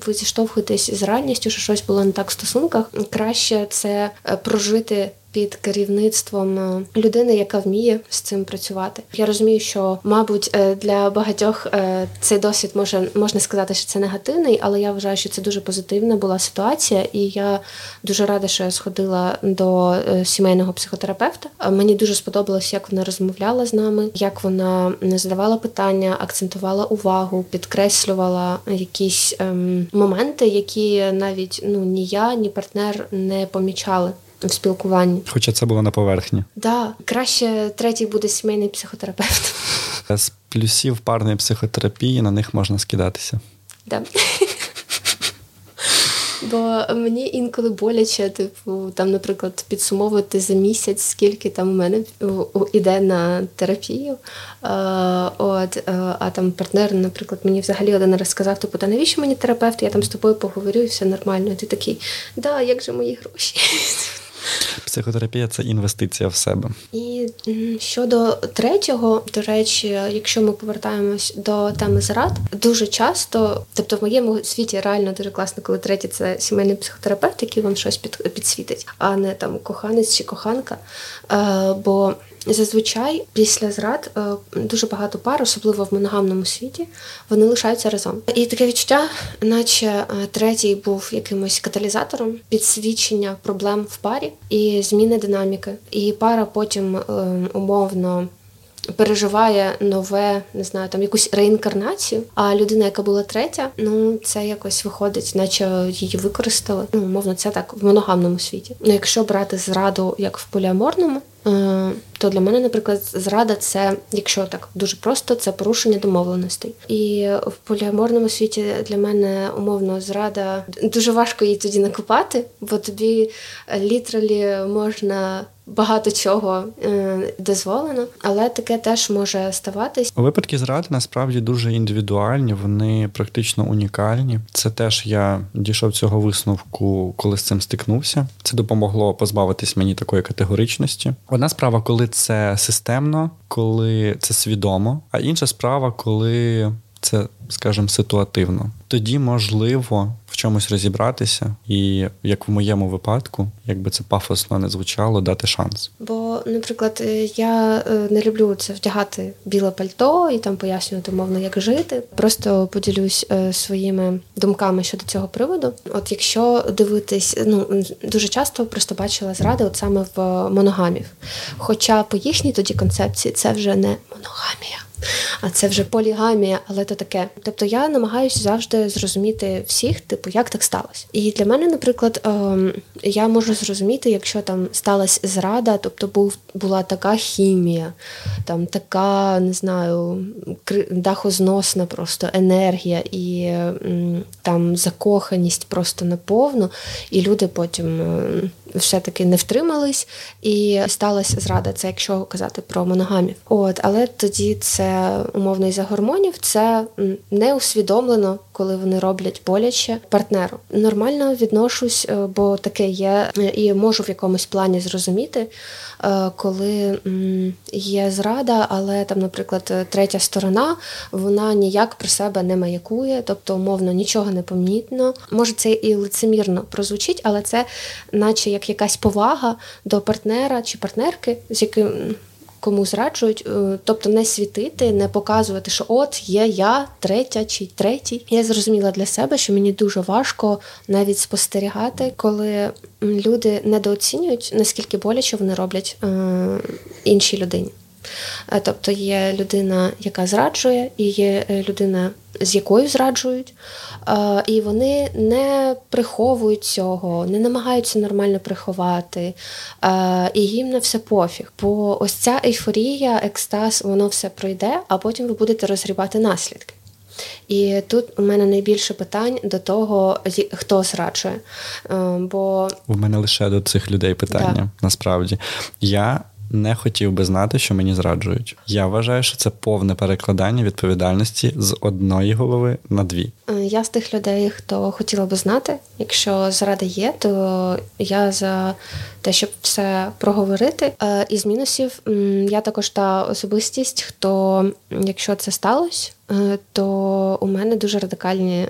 ви зіштовхуєтесь з реальністю, що щось було не так в стосунках. Краще це е, прожити під керівництвом е, людини, яка вміє з цим працювати. Я розумію, що мабуть е, для багатьох е, цей досвід може можна сказати, що це негативний, але я вважаю, що це дуже позитивна була ситуація, і я дуже рада, що я сходила до сімейного психотерапевта. Мені дуже сподобалось, як вона розмовляла з нами, як вона задавала питання, акцентувала увагу, підкреслювала якісь ем, моменти, які навіть ну ні я, ні партнер не помічали в спілкуванні. Хоча це було на поверхні. Да, краще третій буде сімейний психотерапевт. З плюсів парної психотерапії на них можна скидатися. Да. Бо мені інколи боляче, типу, там, наприклад, підсумовувати за місяць, скільки там у мене йде на терапію. А, от, а там партнер, наприклад, мені взагалі один раз сказав, типу, та навіщо мені терапевт? Я там з тобою поговорю і все нормально. І ти такий, да, як же мої гроші? Психотерапія це інвестиція в себе. І щодо третього, до речі, якщо ми повертаємось до теми зрад, дуже часто, тобто в моєму світі реально дуже класно, коли третій це сімейний психотерапевт, який вам щось під, підсвітить, а не там коханець чи коханка. Е, бо Зазвичай після зрад е, дуже багато пар, особливо в моногамному світі, вони лишаються разом. І таке відчуття, наче е, третій був якимось каталізатором підсвічення проблем в парі і зміни динаміки. І пара потім е, умовно. Переживає нове, не знаю, там якусь реінкарнацію. А людина, яка була третя, ну це якось виходить, наче її використали. Ну, мовно, це так в моногамному світі. Ну, якщо брати зраду як в поліаморному, то для мене, наприклад, зрада це, якщо так дуже просто, це порушення домовленостей. І в поліаморному світі для мене умовно зрада дуже важко її тоді накопати, бо тобі літралі можна багато чого е, дозволено, але таке теж може ставатись. Випадки зради насправді дуже індивідуальні, вони практично унікальні. Це теж я дійшов цього висновку, коли з цим стикнувся. Це допомогло позбавитись мені такої категоричності. Одна справа, коли це системно, коли це свідомо, а інша справа, коли це, скажімо, ситуативно. Тоді можливо в чомусь розібратися, і як в моєму випадку, якби це пафосно не звучало, дати шанс. Бо, наприклад, е, я е, не люблю це вдягати біле пальто і там пояснювати мовно, як жити. Просто поділюсь е, своїми думками щодо цього приводу. От якщо дивитись, ну дуже часто просто бачила зради, от саме в моногамів. Хоча по їхній тоді концепції це вже не моногамія. А це вже полігамія, але то таке. Тобто я намагаюся завжди зрозуміти всіх, типу, як так сталося. І для мене, наприклад, ем, я можу зрозуміти, якщо там сталася зрада, тобто був була така хімія, там така, не знаю, дахозносна просто енергія і там закоханість просто наповну, і люди потім ем, все-таки не втримались, і сталася зрада. Це якщо казати про моногамів. От, але тоді це умовно із-за гормонів, це не усвідомлено, коли вони роблять боляче партнеру. Нормально відношусь, е, бо таке є, і можу в якомусь плані зрозуміти, е, коли є зрада, але там, наприклад, третя сторона вона ніяк про себе не маякує, тобто умовно нічого не помітно. Може, це і лицемірно прозвучить, але це, наче як якась повага до партнера чи партнерки, з яким кому зраджують, е, тобто не світити, не показувати, що от є я, третя чи третій. Я зрозуміла для себе, що мені дуже важко навіть спостерігати, коли люди недооцінюють наскільки боляче вони роблять е, іншій людині. Е, тобто є людина, яка зраджує, і є е, людина, з якою зраджують, е, і вони не приховують цього, не намагаються нормально приховати, і їм на все пофіг. Бо ось ця ейфорія, екстаз, воно все пройде, а потім ви будете розгрібати наслідки. І тут у мене найбільше питань до того, хто зраджує. Бо у мене лише до цих людей питання да. насправді. Я не хотів би знати, що мені зраджують. Я вважаю, що це повне перекладання відповідальності з одної голови на дві. Е, я з тих людей, хто хотіла би знати. Якщо зрада є, то я за те, щоб все проговорити. Е, із мінусів я також та особистість, хто, якщо це сталося, е, то у мене дуже радикальні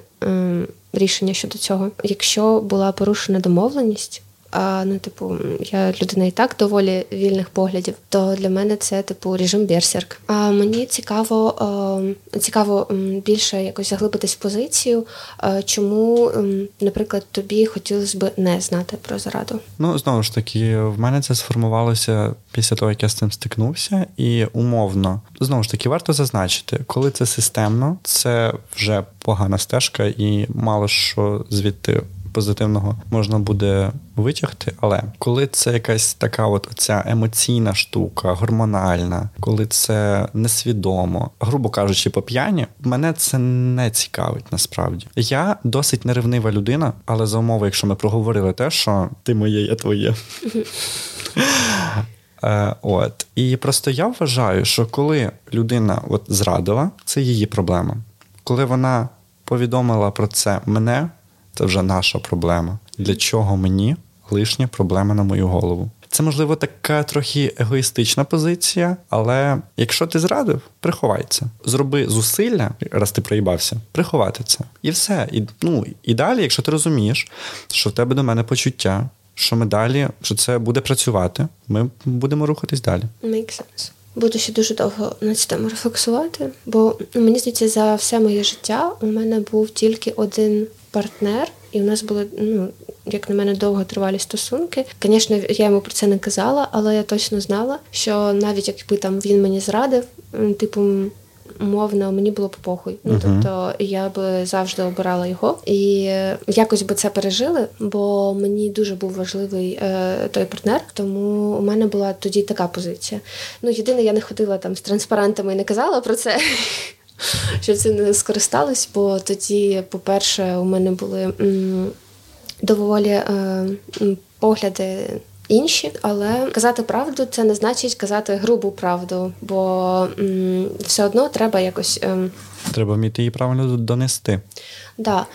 рішення щодо цього. Якщо була порушена домовленість. А ну, типу, я людина і так доволі вільних поглядів, то для мене це типу режим берсерк. А мені цікаво цікаво більше якось заглибитись в позицію, чому, наприклад, тобі хотілося б не знати про зраду. Ну знову ж таки, в мене це сформувалося після того, як я з цим стикнувся, і умовно знову ж таки варто зазначити, коли це системно, це вже погана стежка, і мало що звідти позитивного можна буде витягти. Але коли це якась така, от ця емоційна штука, гормональна, коли це несвідомо, грубо кажучи, по п'яні, мене це не цікавить насправді. Я досить неревнива людина, але за умови, якщо ми проговорили те, що ти моє, я твоє. Е, от і просто я вважаю, що коли людина от зрадила, це її проблема. Коли вона повідомила про це мене, це вже наша проблема. Для чого мені лишня проблема на мою голову? Це, можливо, така трохи егоїстична позиція, але якщо ти зрадив, приховай це. Зроби зусилля, раз ти проїбався, приховати це. І все. І ну, і далі, якщо ти розумієш, що в тебе до мене почуття, що ми далі, що це буде працювати, ми будемо рухатись далі. Make sense. Буду ще дуже довго на цю тему рефлексувати, бо мені здається, за все моє життя у мене був тільки один партнер, і в нас були, ну, як на мене, довго тривалі стосунки. Звісно, я йому про це не казала, але я точно знала, що навіть якби там він мені зрадив, типу. Умовно, мені було похуй. Ну uh-huh. тобто я би завжди обирала його і якось би це пережили, бо мені дуже був важливий е, той партнер. Тому у мене була тоді така позиція. Ну єдине, я не ходила там з транспарантами і не казала про це. що це не скористалось, бо тоді, по-перше, у мене були м, доволі е, погляди. Інші, але казати правду це не значить казати грубу правду, бо м, все одно треба якось. Ем... Треба вміти її правильно донести. Да.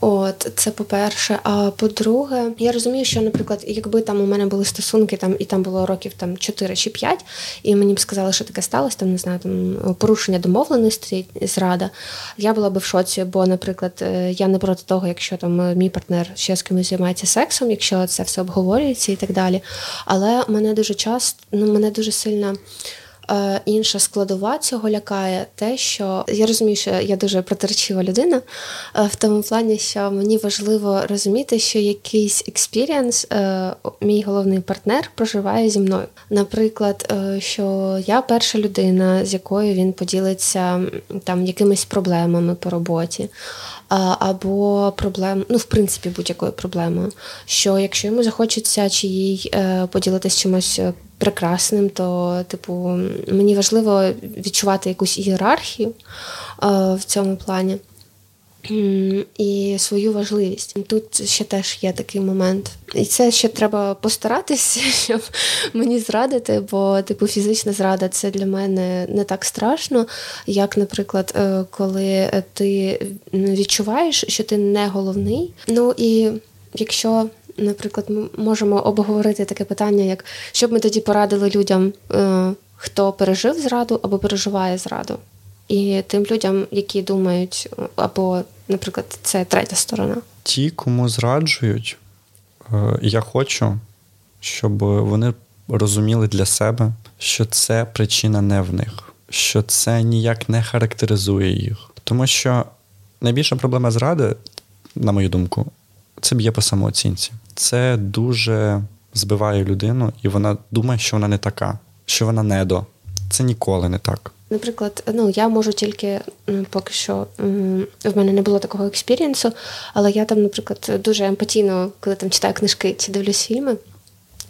От це по-перше. А по-друге, я розумію, що, наприклад, якби там у мене були стосунки, там і там було років там 4 чи 5, і мені б сказали, що таке сталося, там не знаю, там порушення домовленості, зрада. Я була би в шоці, бо, наприклад, е, я не проти того, якщо там мій партнер ще з кимось займається сексом, якщо це все обговорюється і так далі. Але мене дуже часто, ну мене дуже сильно. Е, інша складова цього лякає те, що я розумію, що я дуже протирічива людина, е, в тому плані, що мені важливо розуміти, що якийсь experience мій головний партнер проживає зі мною. Наприклад, е, що я перша людина, з якою він поділиться там якимись проблемами по роботі. Або проблем, ну, в принципі, будь-якою проблемою. Що якщо йому захочеться чи їй поділитися чимось прекрасним, то, типу, мені важливо відчувати якусь ієрархію е, в цьому плані. І свою важливість. Тут ще теж є такий момент. І це ще треба постаратися, щоб мені зрадити, бо типу фізична зрада це для мене не так страшно, як, наприклад, е, коли ти відчуваєш, що ти не головний. Ну і якщо наприклад, ми можемо обговорити таке питання, як що б ми тоді порадили людям, е, хто пережив зраду або переживає зраду, і тим людям, які думають, або, наприклад, це третя сторона. Ті, кому зраджують, е, я хочу, щоб вони розуміли для себе, що це причина не в них, що це ніяк не характеризує їх. Тому що найбільша проблема зради, на мою думку, це б'є по самооцінці це дуже збиває людину, і вона думає, що вона не така, що вона не до. Це ніколи не так. Наприклад, ну я можу тільки поки що в мене не було такого experience у, але я там, наприклад, дуже емпатійно, коли там читаю книжки чи дивлюсь фільми,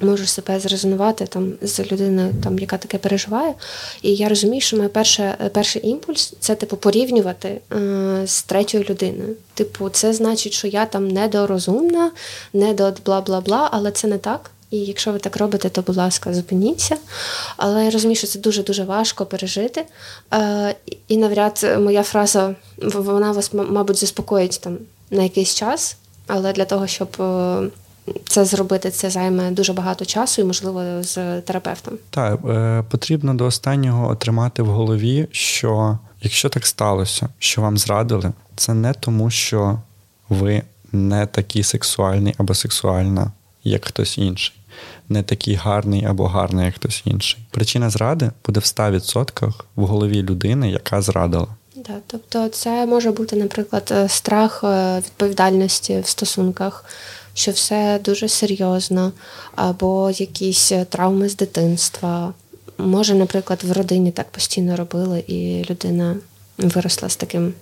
можу себе зрезонувати там з людиною, там яка таке переживає. І я розумію, що моє перше, перший імпульс це типу порівнювати е, з третьою людиною. Типу, це значить, що я там недорозумна, не до бла бла бла, але це не так. І якщо ви так робите, то, будь ласка, зупиніться. Але я розумію, що це дуже-дуже важко пережити. Е, І навряд моя фраза вона вас, мабуть, заспокоїть там на якийсь час, але для того, щоб. Е, це зробити це займе дуже багато часу, і можливо з терапевтом. Так, е, потрібно до останнього отримати в голові, що якщо так сталося, що вам зрадили, це не тому, що ви не такий сексуальний або сексуальна, як хтось інший, не такий гарний або гарний, як хтось інший. Причина зради буде в 100% в голові людини, яка зрадила. Так, тобто, це може бути, наприклад, е, страх е, відповідальності в стосунках що все дуже серйозно, або якісь травми з дитинства. Може, наприклад, в родині так постійно робили, і людина виросла з таким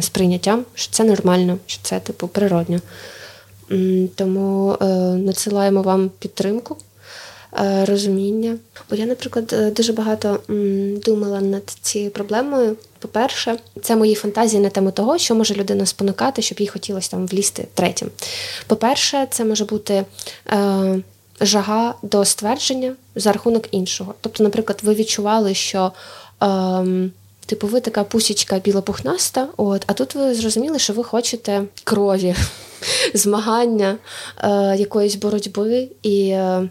сприйняттям, що це нормально, що це типу природньо. Тому е, надсилаємо вам підтримку. Е, розуміння. Бо я, наприклад, е, дуже багато думала над цією проблемою. По-перше, це мої фантазії на тему того, що може людина спонукати, щоб їй хотілося там влізти третім. По-перше, це може бути. Жага до ствердження за рахунок іншого. Тобто, наприклад, ви відчували, що ем, типу ви така пусічка білопухнаста, от, а тут ви зрозуміли, що ви хочете крові, змагання, е, якоїсь боротьби і е,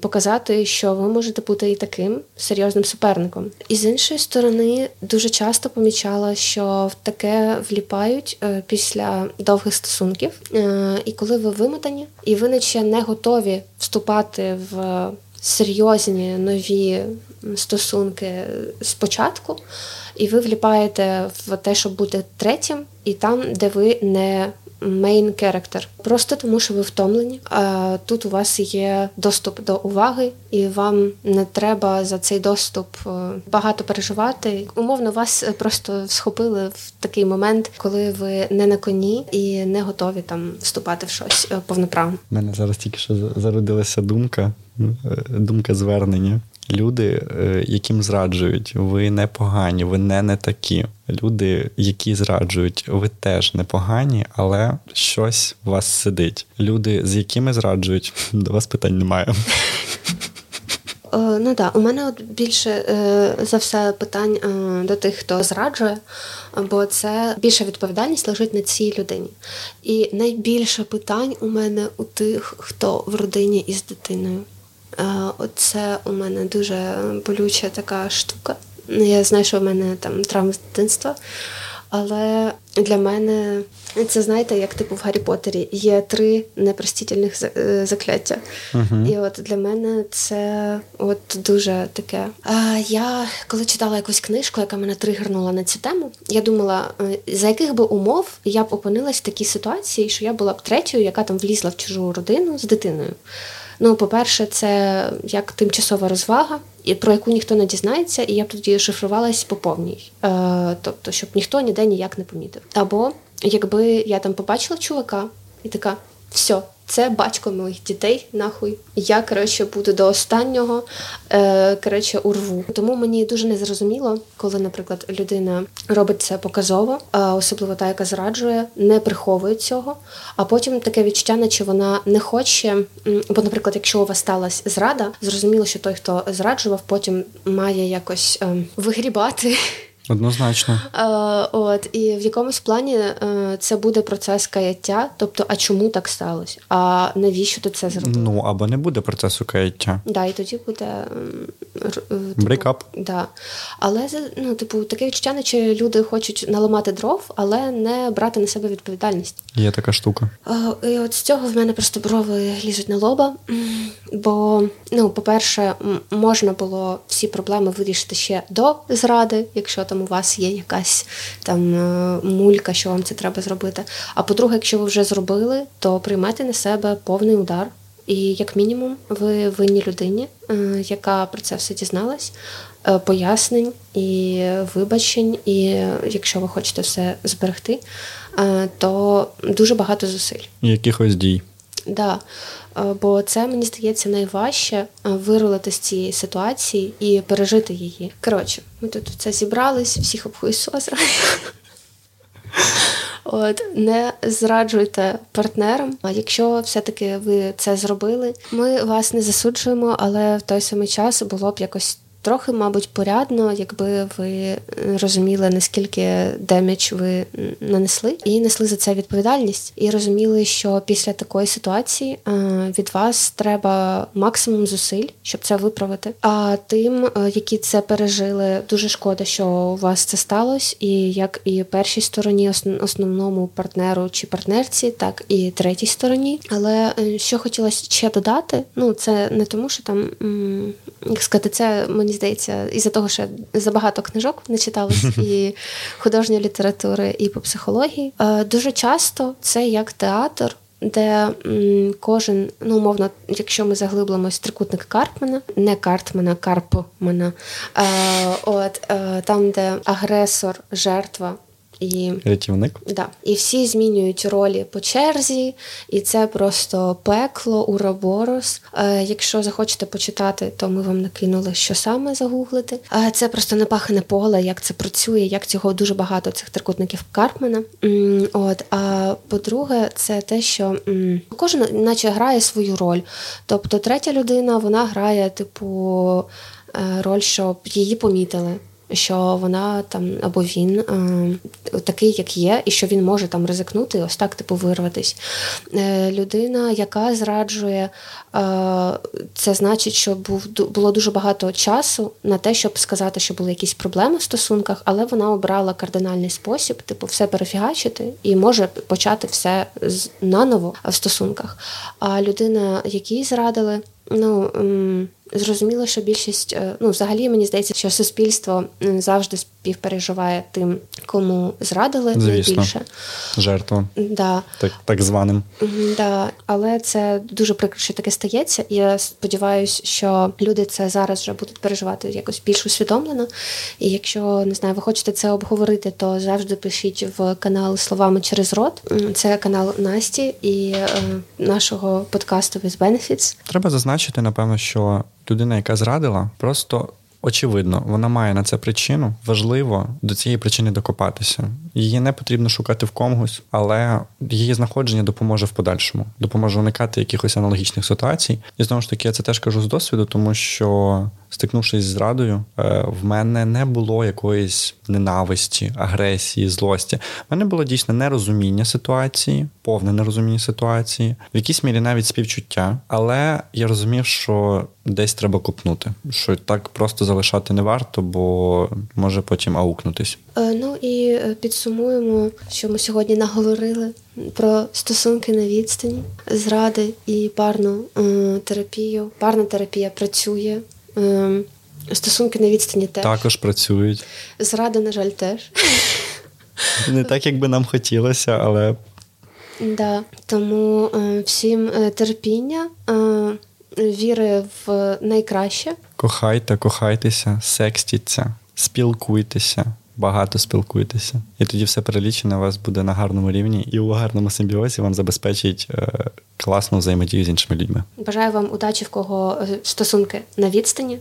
показати, що ви можете бути і таким серйозним суперником. І з іншої сторони, дуже часто помічала, що в таке вліпають е, після довгих стосунків. Е, і коли ви вимотані, і ви наче не готові вступати в серйозні нові стосунки спочатку, і ви вліпаєте в те, щоб бути третім, і там, де ви не мейн керектер. Просто тому, що ви втомлені. А тут у вас є доступ до уваги, і вам не треба за цей доступ е, багато переживати. Умовно, вас просто схопили в такий момент, коли ви не на коні і не готові там вступати в щось е, повноправно. У мене зараз тільки що зародилася думка, е, думка звернення. Люди, е, яким зраджують, ви не погані, ви не не такі. Люди, які зраджують, ви теж непогані, але щось у вас сидить. Люди, з якими зраджують, до вас питань немає. Е, ну так, у мене от більше е, за все питань до тих, хто зраджує, бо це більша відповідальність лежить на цій людині. І найбільше питань у мене у тих, хто в родині із дитиною. Оце у мене дуже болюча така штука. Я знаю, що в мене там травма з дитинства. Але для мене це знаєте, як типу в Гаррі Поттері є три непростительних е, закляття. Uh-huh. І от для мене це от дуже таке. А Я коли читала якусь книжку, яка мене тригернула на цю тему, я думала, е, за яких би умов я б опинилась в такій ситуації, що я була б третьою, яка там влізла в чужу родину з дитиною. Ну, по-перше, це як тимчасова розвага, про яку ніхто не дізнається, і я б тоді шифрувалась по повній. Е, Тобто, щоб ніхто ніде ніяк не помітив. Або якби я там побачила чувака і така, все, це батько моїх дітей, нахуй. Я коротше буду до останнього е, коротше, урву. Тому мені дуже незрозуміло, коли, наприклад, людина робить це показово, а особливо та, яка зраджує, не приховує цього. А потім таке відчуття, наче вона не хоче. Бо, наприклад, якщо у вас сталася зрада, зрозуміло, що той, хто зраджував, потім має якось е, вигрібати. Однозначно. А, От і в якомусь плані е, це буде процес каяття. Тобто, а чому так сталося? А навіщо ти це зробив? Ну або не буде процесу каяття. Да, і тоді буде breakup. Типу, да. Але ну, типу, таке відчуття, наче люди хочуть наламати дров, але не брати на себе відповідальність. Є така штука. А, і от з цього в мене просто брови лізуть на лоба. Бо, ну, по-перше, можна було всі проблеми вирішити ще до зради, якщо там у вас є якась там е, мулька, що вам це треба зробити. А по-друге, якщо ви вже зробили, то приймайте на себе повний удар. І як мінімум, ви винні людині, е, яка про це все дізналась, е, пояснень і вибачень. І якщо ви хочете все зберегти, то дуже багато зусиль. Якихось дій. Да. Бо це мені здається найважче вирулити з цієї ситуації і пережити її. Коротше, ми тут це зібрались, всіх обхуйсос. От не зраджуйте партнерам. А якщо все-таки ви це зробили, ми вас не засуджуємо, але в той самий час було б якось трохи, мабуть, порядно, якби ви розуміли, наскільки damage ви нанесли, і несли за це відповідальність, і розуміли, що після такої ситуації е, від вас треба максимум зусиль, щоб це виправити. А тим, е, які це пережили, дуже шкода, що у вас це сталося, і як і першій стороні, основному партнеру чи партнерці, так і третій стороні. Але е, що хотілося ще додати, ну це не тому, що там як сказати, це мені здається, із-за того, що забагато книжок не читалось і художньої літератури, і по психології. Е, дуже часто це як театр. Де м, кожен, ну умовно, якщо ми заглиблимось трикутник Карпмана, не Картмана, Карпмана, е, от е, там, де агресор, жертва і рятівник. Да. І всі змінюють ролі по черзі, і це просто пекло, уроборос. Е, Якщо захочете почитати, то ми вам накинули, що саме загуглити. Е, Це просто непахане поле, як це працює, як цього дуже багато цих трикутників Карпмена. От, а по-друге, це те, що кожен наче грає свою роль. Тобто, третя людина вона грає, типу, е, роль, щоб її помітили що вона там або він е, такий, як є, і що він може там ризикнути, ось так типу вирватись. Е, людина, яка зраджує, е, це значить, що був було дуже багато часу на те, щоб сказати, що були якісь проблеми в стосунках, але вона обрала кардинальний спосіб, типу, все перефігачити і може почати все наново в стосунках. А людина, якій зрадили, ну. Зрозуміло, що більшість, е, ну взагалі мені здається, що суспільство завжди співпереживає тим, кому зрадили Звісно. найбільше. Жертва. Да. Так так званим. Да. Але це дуже прикро, що таке стається. І я сподіваюся, що люди це зараз вже будуть переживати якось більш усвідомлено. І якщо не знаю, ви хочете це обговорити, то завжди пишіть в канал словами через рот. Це канал Насті і е, нашого подкасту with Benefits. Треба зазначити, напевно, що людина, яка зрадила, просто. Очевидно, вона має на це причину. Важливо до цієї причини докопатися. Її не потрібно шукати в комусь, але її знаходження допоможе в подальшому, допоможе уникати якихось аналогічних ситуацій. І знову ж таки, я це теж кажу з досвіду, тому що стикнувшись з зрадою, е, в мене не було якоїсь ненависті, агресії, злості. В мене було дійсно нерозуміння ситуації, повне нерозуміння ситуації, в якійсь мірі навіть співчуття. Але я розумів, що десь треба купнути, що так просто залишати не варто, бо може потім аукнутись. Е, ну і е, підсумуємо, що ми сьогодні наговорили про стосунки на відстані, зради і парну терапію. Парна терапія працює. Стосунки на відстані теж також працюють. Зрада, на жаль, теж. Не так, як би нам хотілося, але. Да. Тому всім терпіння, віри в найкраще. Кохайте, кохайтеся, секстіться, спілкуйтеся багато спілкуйтеся, і тоді все перелічене у вас буде на гарному рівні, і у гарному симбіозі вам забезпечить е, класну взаємодію з іншими людьми. Бажаю вам удачі в кого е, стосунки на відстані.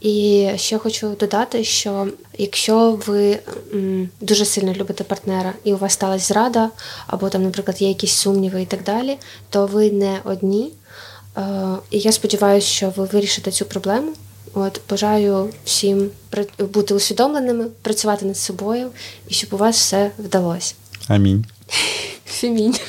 І ще хочу додати, що якщо ви дуже сильно любите партнера і у вас сталася зрада, або там, наприклад, є якісь сумніви і так далі, то ви не одні. Е, і я сподіваюся, що ви вирішите цю проблему. От бажаю всім бути усвідомленими, працювати над собою і щоб у вас все вдалося. Амінь. Фімінь.